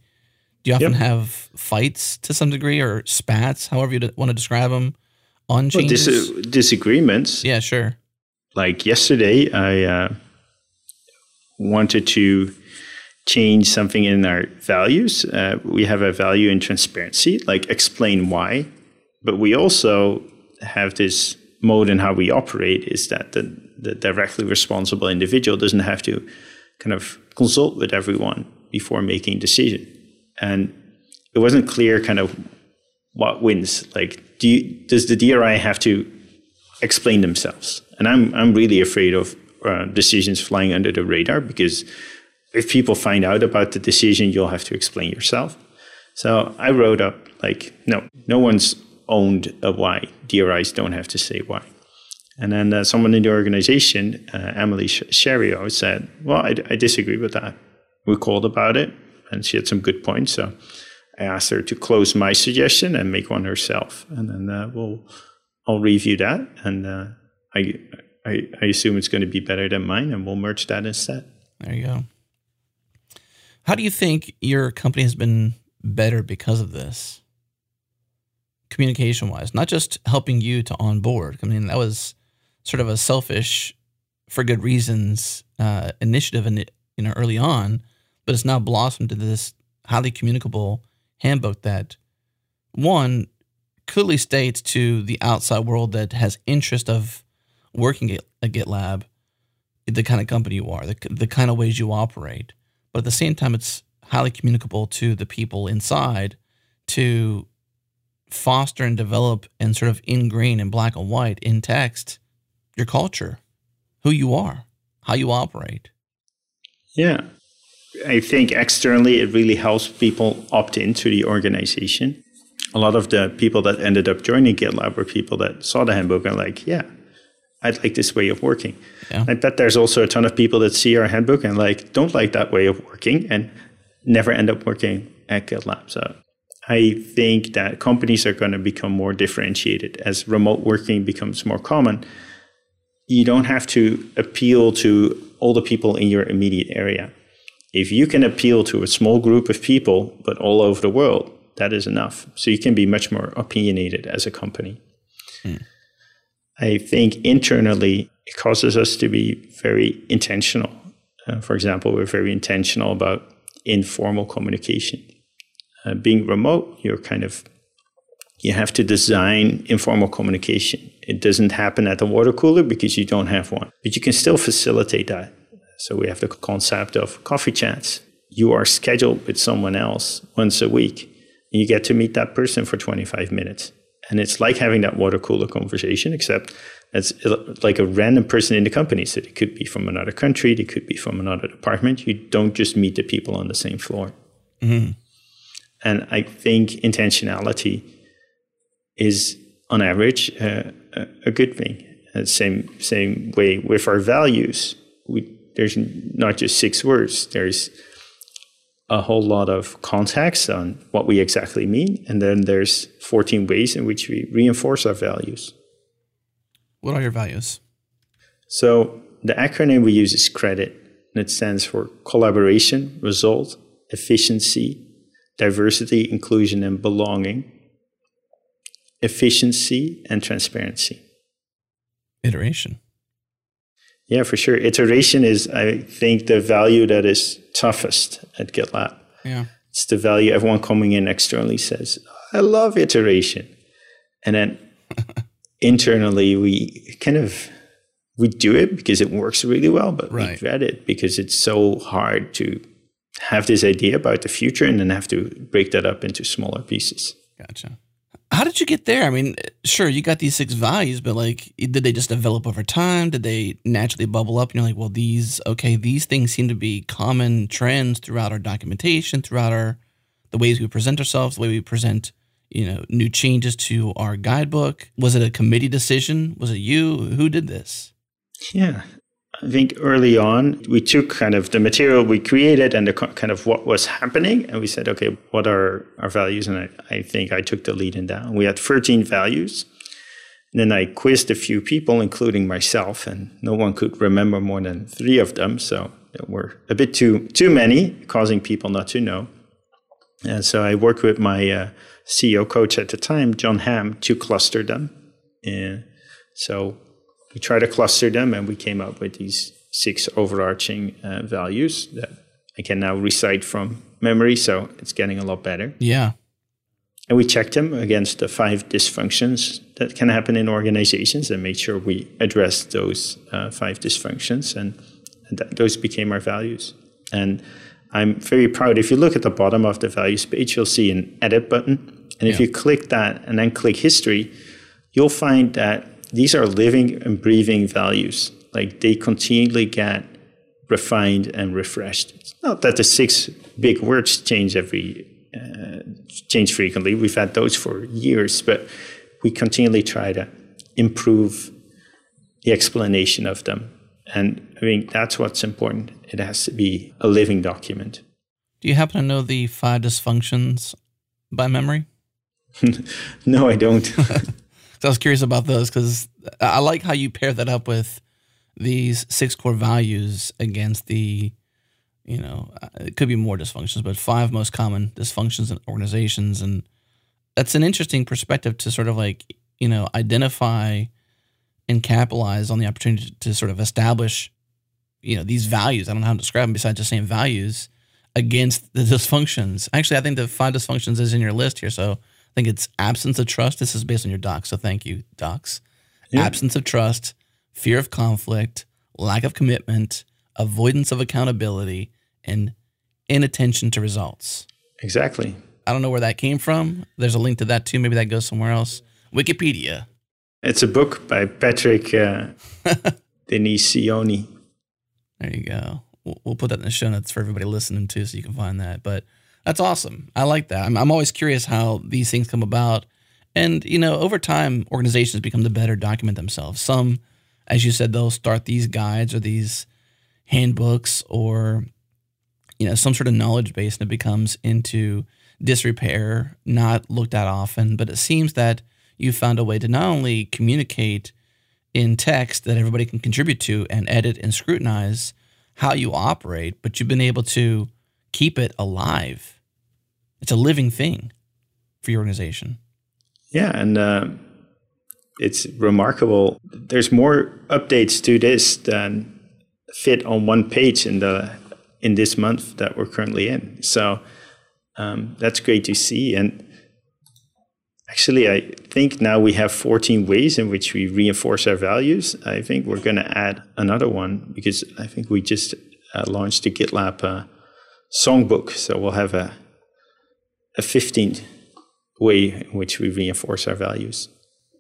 Speaker 1: Do you often
Speaker 2: Yep.
Speaker 1: have fights to some degree or spats, however you want to describe them, on
Speaker 2: Well, dis- disagreements.
Speaker 1: yeah, sure.
Speaker 2: Like yesterday, I uh, wanted to change something in our values. Uh, we have a value in transparency, like explain why. But we also have this mode in how we operate is that the, the directly responsible individual doesn't have to kind of consult with everyone before making decision. And it wasn't clear kind of what wins. Like, do you, does the DRI have to explain themselves? And I'm I'm really afraid of uh, decisions flying under the radar because if people find out about the decision, you'll have to explain yourself. So I wrote up like, no, no one's owned a why. DRIs don't have to say why. And then uh, someone in the organization, uh, Emilie Schario, said, well, I, I disagree with that. We called about it, and she had some good points. So I asked her to close my suggestion and make one herself. And then uh, we'll, I'll review that. And uh, I, I, I assume it's going to be better than mine, and we'll merge that instead.
Speaker 1: There you go. How do you think your company has been better because of this? Communication wise, not just helping you to onboard. I mean, that was sort of a selfish, for good reasons, uh, initiative in you know, early on, but it's now blossomed into this highly communicable handbook that one clearly states to the outside world that has interest of working at, GitLab the kind of company you are, the, the kind of ways you operate. But at the same time, it's highly communicable to the people inside to foster and develop and sort of ingrain in black and white in text your culture, who you are, how you operate.
Speaker 2: Yeah. I think externally it really helps people opt into the organization. A lot of the people that ended up joining GitLab were people that saw the handbook and like, yeah, I'd like this way of working.
Speaker 1: Yeah.
Speaker 2: I bet there's also a ton of people that see our handbook and like don't like that way of working and never end up working at GitLab. So I think that companies are going to become more differentiated as remote working becomes more common. You don't have to appeal to all the people in your immediate area. If you can appeal to a small group of people, but all over the world, that is enough. So you can be much more opinionated as a company. I think internally, it causes us to be very intentional. Uh, for example, we're very intentional about informal communication. Uh, being remote, you're kind of you have to design informal communication. It doesn't happen at the water cooler because you don't have one, but you can still facilitate that. So we have the concept of coffee chats. You are scheduled with someone else once a week, and you get to meet that person for 25 minutes. And it's like having that water cooler conversation, except it's like a random person in the company. So it could be from another country, it could be from another department. You don't just meet the people on the same floor. Mm-hmm. And I think intentionality is, on average, uh, a good thing. Uh, same same way with our values. We, there's not just six words. There's a whole lot of context on what we exactly mean, and then there's 14 ways in which we reinforce our values.
Speaker 1: What are your values?
Speaker 2: So the acronym we use is CREDIT, and it stands for collaboration, result, efficiency, diversity, inclusion, and belonging, efficiency, and transparency.
Speaker 1: Iteration.
Speaker 2: Yeah, for sure. Iteration is, I think, the value that is toughest at GitLab.
Speaker 1: Yeah.
Speaker 2: It's the value everyone coming in externally says, I love iteration. And then internally, we kind of we do it because it works really well, but right. we dread it because it's so hard to have this idea about the future and then have to break that up into smaller pieces.
Speaker 1: Gotcha. How did you get there? I mean, sure, you got these six values, but like, did they just develop over time? Did they naturally bubble up? And you're like, well, these, okay, these things seem to be common trends throughout our documentation, throughout our, the ways we present ourselves, the way we present, you know, new changes to our guidebook. Was it a committee decision? Was it you? Who did this?
Speaker 2: Yeah, I think early on, we took kind of the material we created and the kind of what was happening, and we said, okay, what are our values? And I, I think I took the lead in that. We had 13 values. And then I quizzed a few people, including myself, and no one could remember more than three of them. So there were a bit too too many, causing people not to know. And so I worked with my uh, CEO coach at the time, John Hamm, to cluster them. And so we tried to cluster them and we came up with these six overarching uh, values that I can now recite from memory. So it's getting a lot better.
Speaker 1: Yeah.
Speaker 2: And we checked them against the five dysfunctions that can happen in organizations and made sure we address those uh, five dysfunctions. And, and that, those became our values. And I'm very proud. If you look at the bottom of the values page, you'll see an edit button. And if you click that and then click history, you'll find that these are living and breathing values. Like they continually get refined and refreshed. It's not that the six big words change every uh, change frequently. We've had those for years, but we continually try to improve the explanation of them. And I think that's what's important. It has to be a living document.
Speaker 1: Do you happen to know the five dysfunctions by memory?
Speaker 2: no, I don't.
Speaker 1: So I was curious about those because I like how you pair that up with these six core values against the, you know, uh, it could be more dysfunctions, but five most common dysfunctions in organizations. And that's an interesting perspective to sort of like, you know, identify and capitalize on the opportunity to sort of establish, you know, these values. I don't know how to describe them besides just saying values against the dysfunctions. Actually, I think the five dysfunctions is in your list here. So think it's absence of trust. This is based on your docs, so thank you, docs. Yeah. Absence of trust, fear of conflict, lack of commitment, avoidance of accountability, and inattention to results.
Speaker 2: Exactly.
Speaker 1: I don't know where that came from. There's a link to that too. Maybe that goes somewhere else. Wikipedia.
Speaker 2: It's a book by Patrick uh, Lencioni.
Speaker 1: There you go. We'll, we'll put that in the show notes for everybody listening too, so you can find that. But that's awesome. I like that. I'm, I'm always curious how these things come about. And, you know, over time, organizations become the better document themselves. Some, as you said, they'll start these guides or these handbooks or, you know, some sort of knowledge base and it becomes into disrepair, not looked at often. But it seems that you found a way to not only communicate in text that everybody can contribute to and edit and scrutinize how you operate, but you've been able to keep it alive it's a living thing for your organization.
Speaker 2: Yeah, and uh, it's remarkable. There's more updates to this than fit on one page in the in this month that we're currently in. So um, that's great to see. And actually, I think now we have 14 ways in which we reinforce our values. I think we're going to add another one because I think we just uh, launched the GitLab uh, songbook. So we'll have a, a 15th way in which we reinforce our values.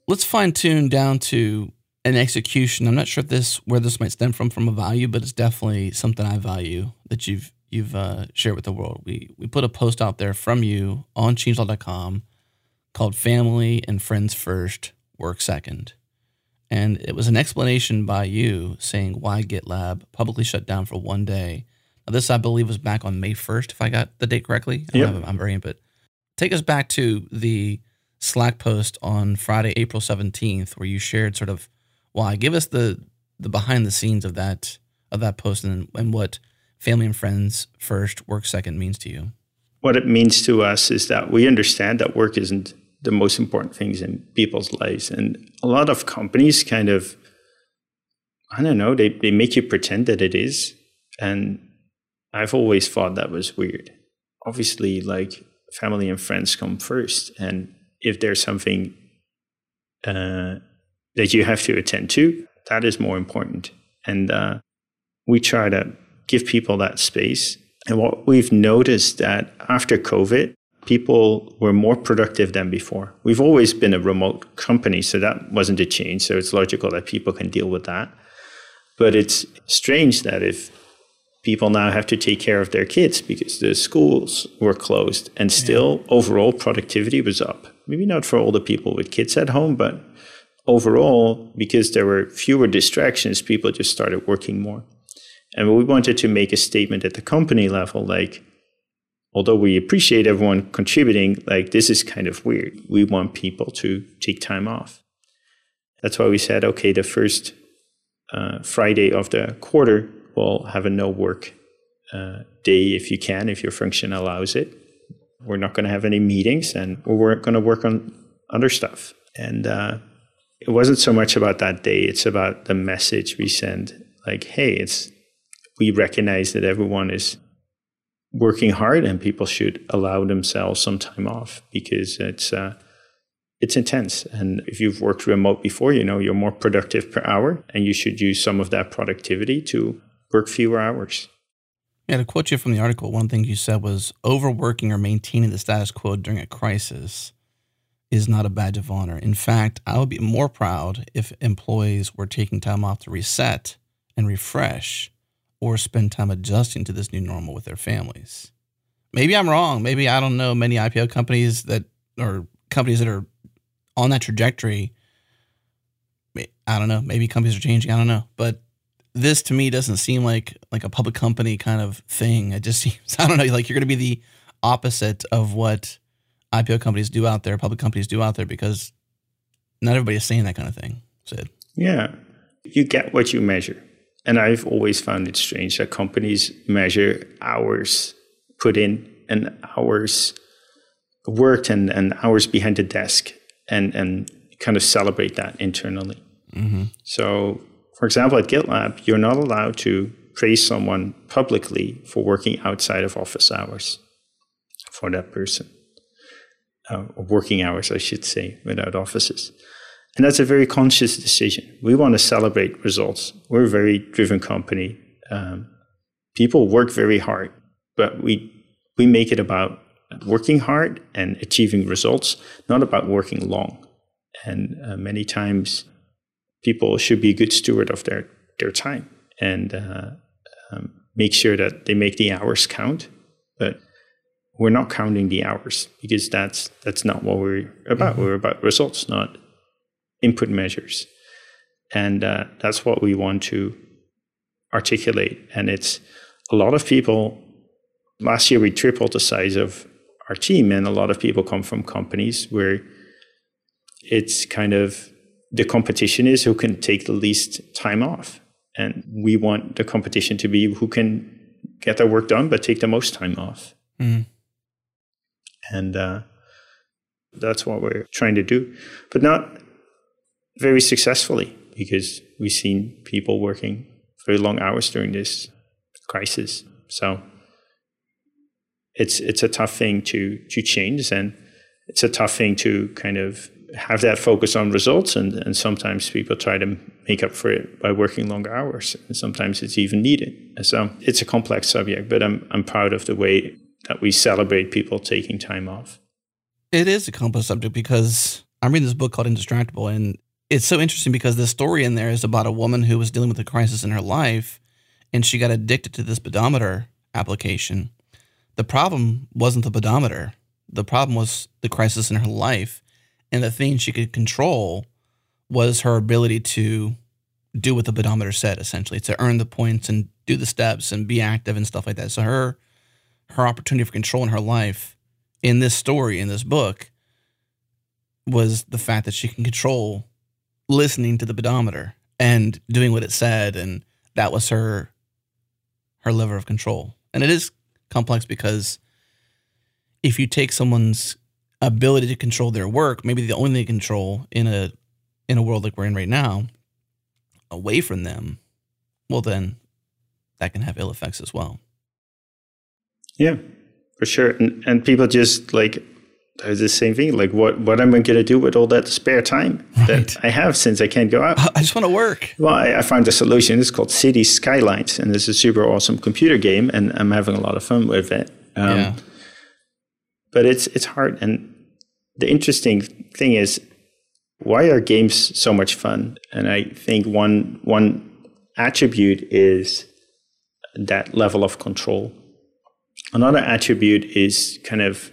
Speaker 1: Let's fine tune down to an execution. I'm not sure if this where this might stem from from a value, but it's definitely something I value that you've you've uh, shared with the world. We we put a post out there from you on changelog.com called "Family and Friends First, Work Second. and it was an explanation by you saying why GitLab publicly shut down for one day. Now, this I believe was back on May 1st, if I got the date correctly.
Speaker 2: Yeah,
Speaker 1: I'm very but take us back to the Slack post on Friday, April 17th, where you shared sort of why. Give us the the behind the scenes of that of that post and, and what family and friends first, work second means to you.
Speaker 2: What it means to us is that we understand that work isn't the most important things in people's lives. And a lot of companies kind of I don't know, they, they make you pretend that it is. And I've always thought that was weird. Obviously, like family and friends come first. And if there's something uh, that you have to attend to, that is more important. And uh, we try to give people that space. And what we've noticed that after COVID, people were more productive than before. We've always been a remote company, so that wasn't a change. So it's logical that people can deal with that. But it's strange that if people now have to take care of their kids because the schools were closed and still yeah. overall productivity was up. Maybe not for all the people with kids at home, but overall, because there were fewer distractions, people just started working more. And we wanted to make a statement at the company level like, although we appreciate everyone contributing, like this is kind of weird. We want people to take time off. That's why we said, okay, the first uh, Friday of the quarter, we'll have a no work uh, day if you can, if your function allows it. We're not going to have any meetings and we're going to work on other stuff. And uh, it wasn't so much about that day, it's about the message we send. Like, hey, it's we recognize that everyone is working hard and people should allow themselves some time off because it's uh, it's intense and if you've worked remote before you know you're more productive per hour and you should use some of that productivity to work fewer hours
Speaker 1: yeah to quote you from the article one thing you said was overworking or maintaining the status quo during a crisis is not a badge of honor in fact i would be more proud if employees were taking time off to reset and refresh or spend time adjusting to this new normal with their families. Maybe I'm wrong. Maybe I don't know many IPO companies that or companies that are on that trajectory. I don't know. Maybe companies are changing. I don't know. But this to me doesn't seem like like a public company kind of thing. It just seems I don't know. Like you're going to be the opposite of what IPO companies do out there, public companies do out there, because not everybody is saying that kind of thing. Sid.
Speaker 2: Yeah, you get what you measure. And I've always found it strange that companies measure hours put in and hours worked and, and hours behind the desk and, and kind of celebrate that internally. Mm-hmm. So, for example, at GitLab, you're not allowed to praise someone publicly for working outside of office hours for that person, uh, working hours, I should say, without offices. And that's a very conscious decision. We want to celebrate results. We're a very driven company. Um, people work very hard, but we we make it about working hard and achieving results, not about working long. And uh, many times, people should be a good steward of their their time and uh, um, make sure that they make the hours count. But we're not counting the hours because that's that's not what we're about. Mm-hmm. We're about results, not input measures. And uh, that's what we want to articulate. And it's a lot of people. Last year, we tripled the size of our team, and a lot of people come from companies where it's kind of the competition is who can take the least time off. And we want the competition to be who can get their work done but take the most time off. Mm. And uh, that's what we're trying to do. But not very successfully because we've seen people working very long hours during this crisis. so it's it's a tough thing to to change, and it's a tough thing to kind of have that focus on results. And, and sometimes people try to make up for it by working longer hours, and sometimes it's even needed. So it's a complex subject, but I'm I'm proud of the way that we celebrate people taking time off.
Speaker 1: It is a complex subject because I'm reading this book called Indistractable, and it's so interesting because the story in there is about a woman who was dealing with a crisis in her life, and she got addicted to this pedometer application. The problem wasn't the pedometer. The problem was the crisis in her life. And the thing she could control was her ability to do what the pedometer said, essentially, to earn the points and do the steps and be active and stuff like that. So her her opportunity for control in her life in this story, in this book, was the fact that she can control listening to the pedometer and doing what it said. And that was her her lever of control. And it is complex because if you take someone's ability to control their work, maybe the only control in a in a world like we're in right now, away from them, well then that can have ill effects as well.
Speaker 2: Yeah, for sure. And and people just like there's the same thing. Like, what what am I going to do with all that spare time right. that I have since I can't go out?
Speaker 1: I just want to work.
Speaker 2: Well, I, I found a solution. It's called City Skylines, and it's a super awesome computer game, and I'm having a lot of fun with it. Um, yeah. But it's it's hard, and the interesting thing is, why are games so much fun? And I think one one attribute is that level of control. Another attribute is kind of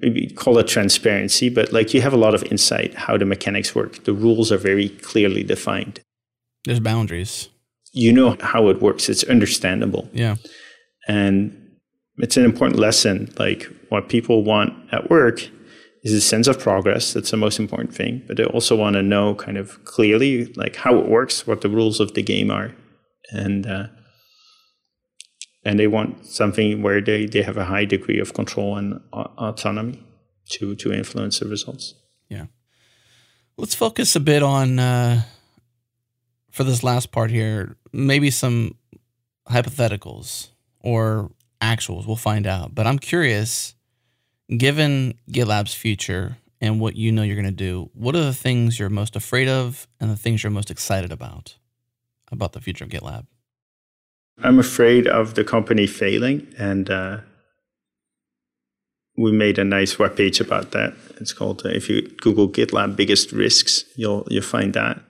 Speaker 2: maybe call it transparency, but like you have a lot of insight how the mechanics work. The rules are very clearly defined.
Speaker 1: There's boundaries.
Speaker 2: You know how it works. It's understandable.
Speaker 1: Yeah.
Speaker 2: And it's an important lesson. Like what people want at work is a sense of progress. That's the most important thing. But they also want to know kind of clearly like how it works, what the rules of the game are. And uh, and they want something where they, they have a high degree of control and autonomy to to influence the results.
Speaker 1: Yeah. Let's focus a bit on uh, for this last part here, maybe some hypotheticals or actuals. We'll find out. But I'm curious, given GitLab's future and what you know you're going to do, what are the things you're most afraid of and the things you're most excited about about the future of GitLab?
Speaker 2: I'm afraid of the company failing, and uh, we made a nice web page about that. It's called uh, if you Google GitLab biggest risks, you'll you'll find that.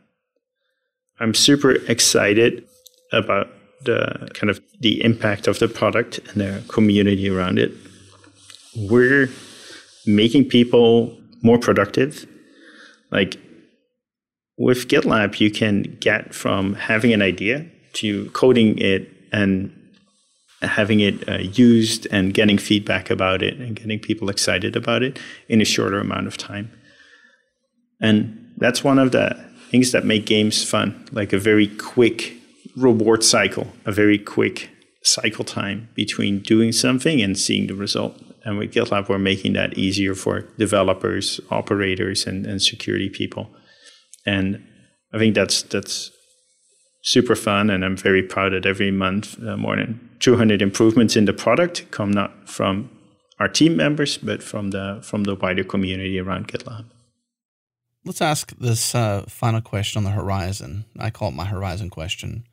Speaker 2: I'm super excited about the kind of the impact of the product and the community around it. We're making people more productive. Like with GitLab, you can get from having an idea to coding it and having it uh, used and getting feedback about it and getting people excited about it in a shorter amount of time. And that's one of the things that make games fun, like a very quick reward cycle, a very quick cycle time between doing something and seeing the result. And with GitLab, we're making that easier for developers, operators, and, and security people. And I think that's that's super fun, and I'm very proud that every month uh, more than 200 improvements in the product come not from our team members, but from the from the wider community around GitLab.
Speaker 1: Let's ask this uh, final question on the horizon. I call it my horizon question.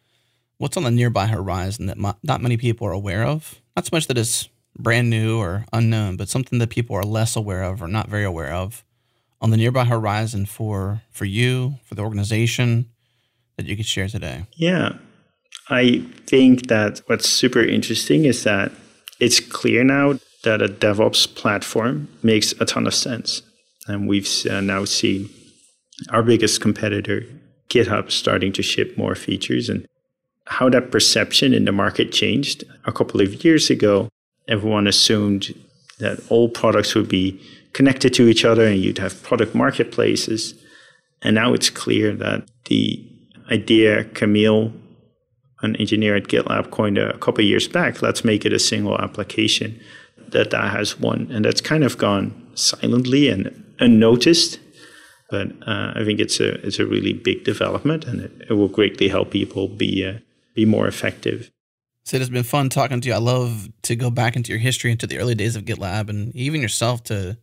Speaker 1: What's on the nearby horizon that not many people are aware of? Not so much that it's brand new or unknown, but something that people are less aware of or not very aware of on the nearby horizon for for you, for the organization, that you could share today?
Speaker 2: Yeah. I think that what's super interesting is that it's clear now that a DevOps platform makes a ton of sense. And we've uh, now seen our biggest competitor, GitHub, starting to ship more features. And how that perception in the market changed a couple of years ago, everyone assumed that all products would be connected to each other and you'd have product marketplaces. And now it's clear that the idea Kamil, an engineer at GitLab, coined a couple years back. Let's make it a single application that that has won, and that's kind of gone silently and unnoticed. But uh, I think it's a it's a really big development, and it, it will greatly help people be uh, be more effective.
Speaker 1: Sid, it's been fun talking to you. I love to go back into your history, into the early days of GitLab, and even yourself to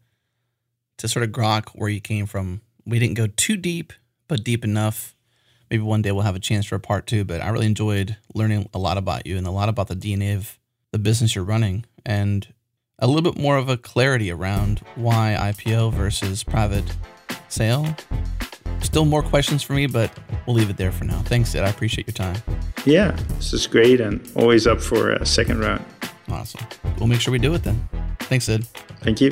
Speaker 1: to sort of grok where you came from. We didn't go too deep, but deep enough. Maybe one day we'll have a chance for a part two. But I really enjoyed learning a lot about you and a lot about the DNA of the business you're running, and a little bit more of a clarity around why IPO versus private sale. Still more questions for me, but we'll leave it there for now. Thanks, Sid. I appreciate your time.
Speaker 2: Yeah, this is great and always up for a second round.
Speaker 1: Awesome. We'll make sure we do it then. Thanks, Sid.
Speaker 2: Thank you.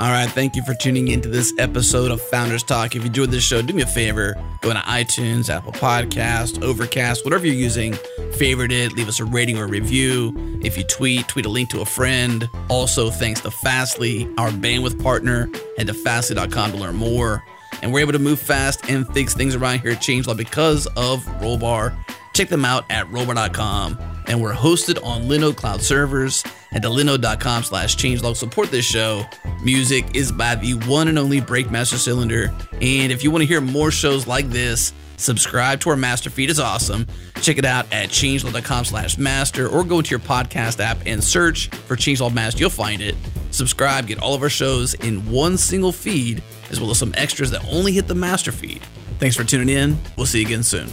Speaker 1: All right, thank you for tuning into this episode of Founders Talk. If you enjoyed this show, do me a favor, go into iTunes, Apple Podcast, Overcast, whatever you're using, favorite it, leave us a rating or review. If you tweet, tweet a link to a friend. Also, thanks to Fastly, our bandwidth partner. Head to fastly.com to learn more. And we're able to move fast and fix things around here at ChangeLog because of Rollbar. Check them out at rollbar.com. And we're hosted on Linode Cloud servers. Head to linode.com slash changelog. Support this show. Music is by the one and only Breakmaster Cylinder. And if you want to hear more shows like this, subscribe to our master feed. It's awesome. Check it out at changelog.com slash master or go into your podcast app and search for Changelog Master. You'll find it. Subscribe, get all of our shows in one single feed, as well as some extras that only hit the master feed. Thanks for tuning in. We'll see you again soon.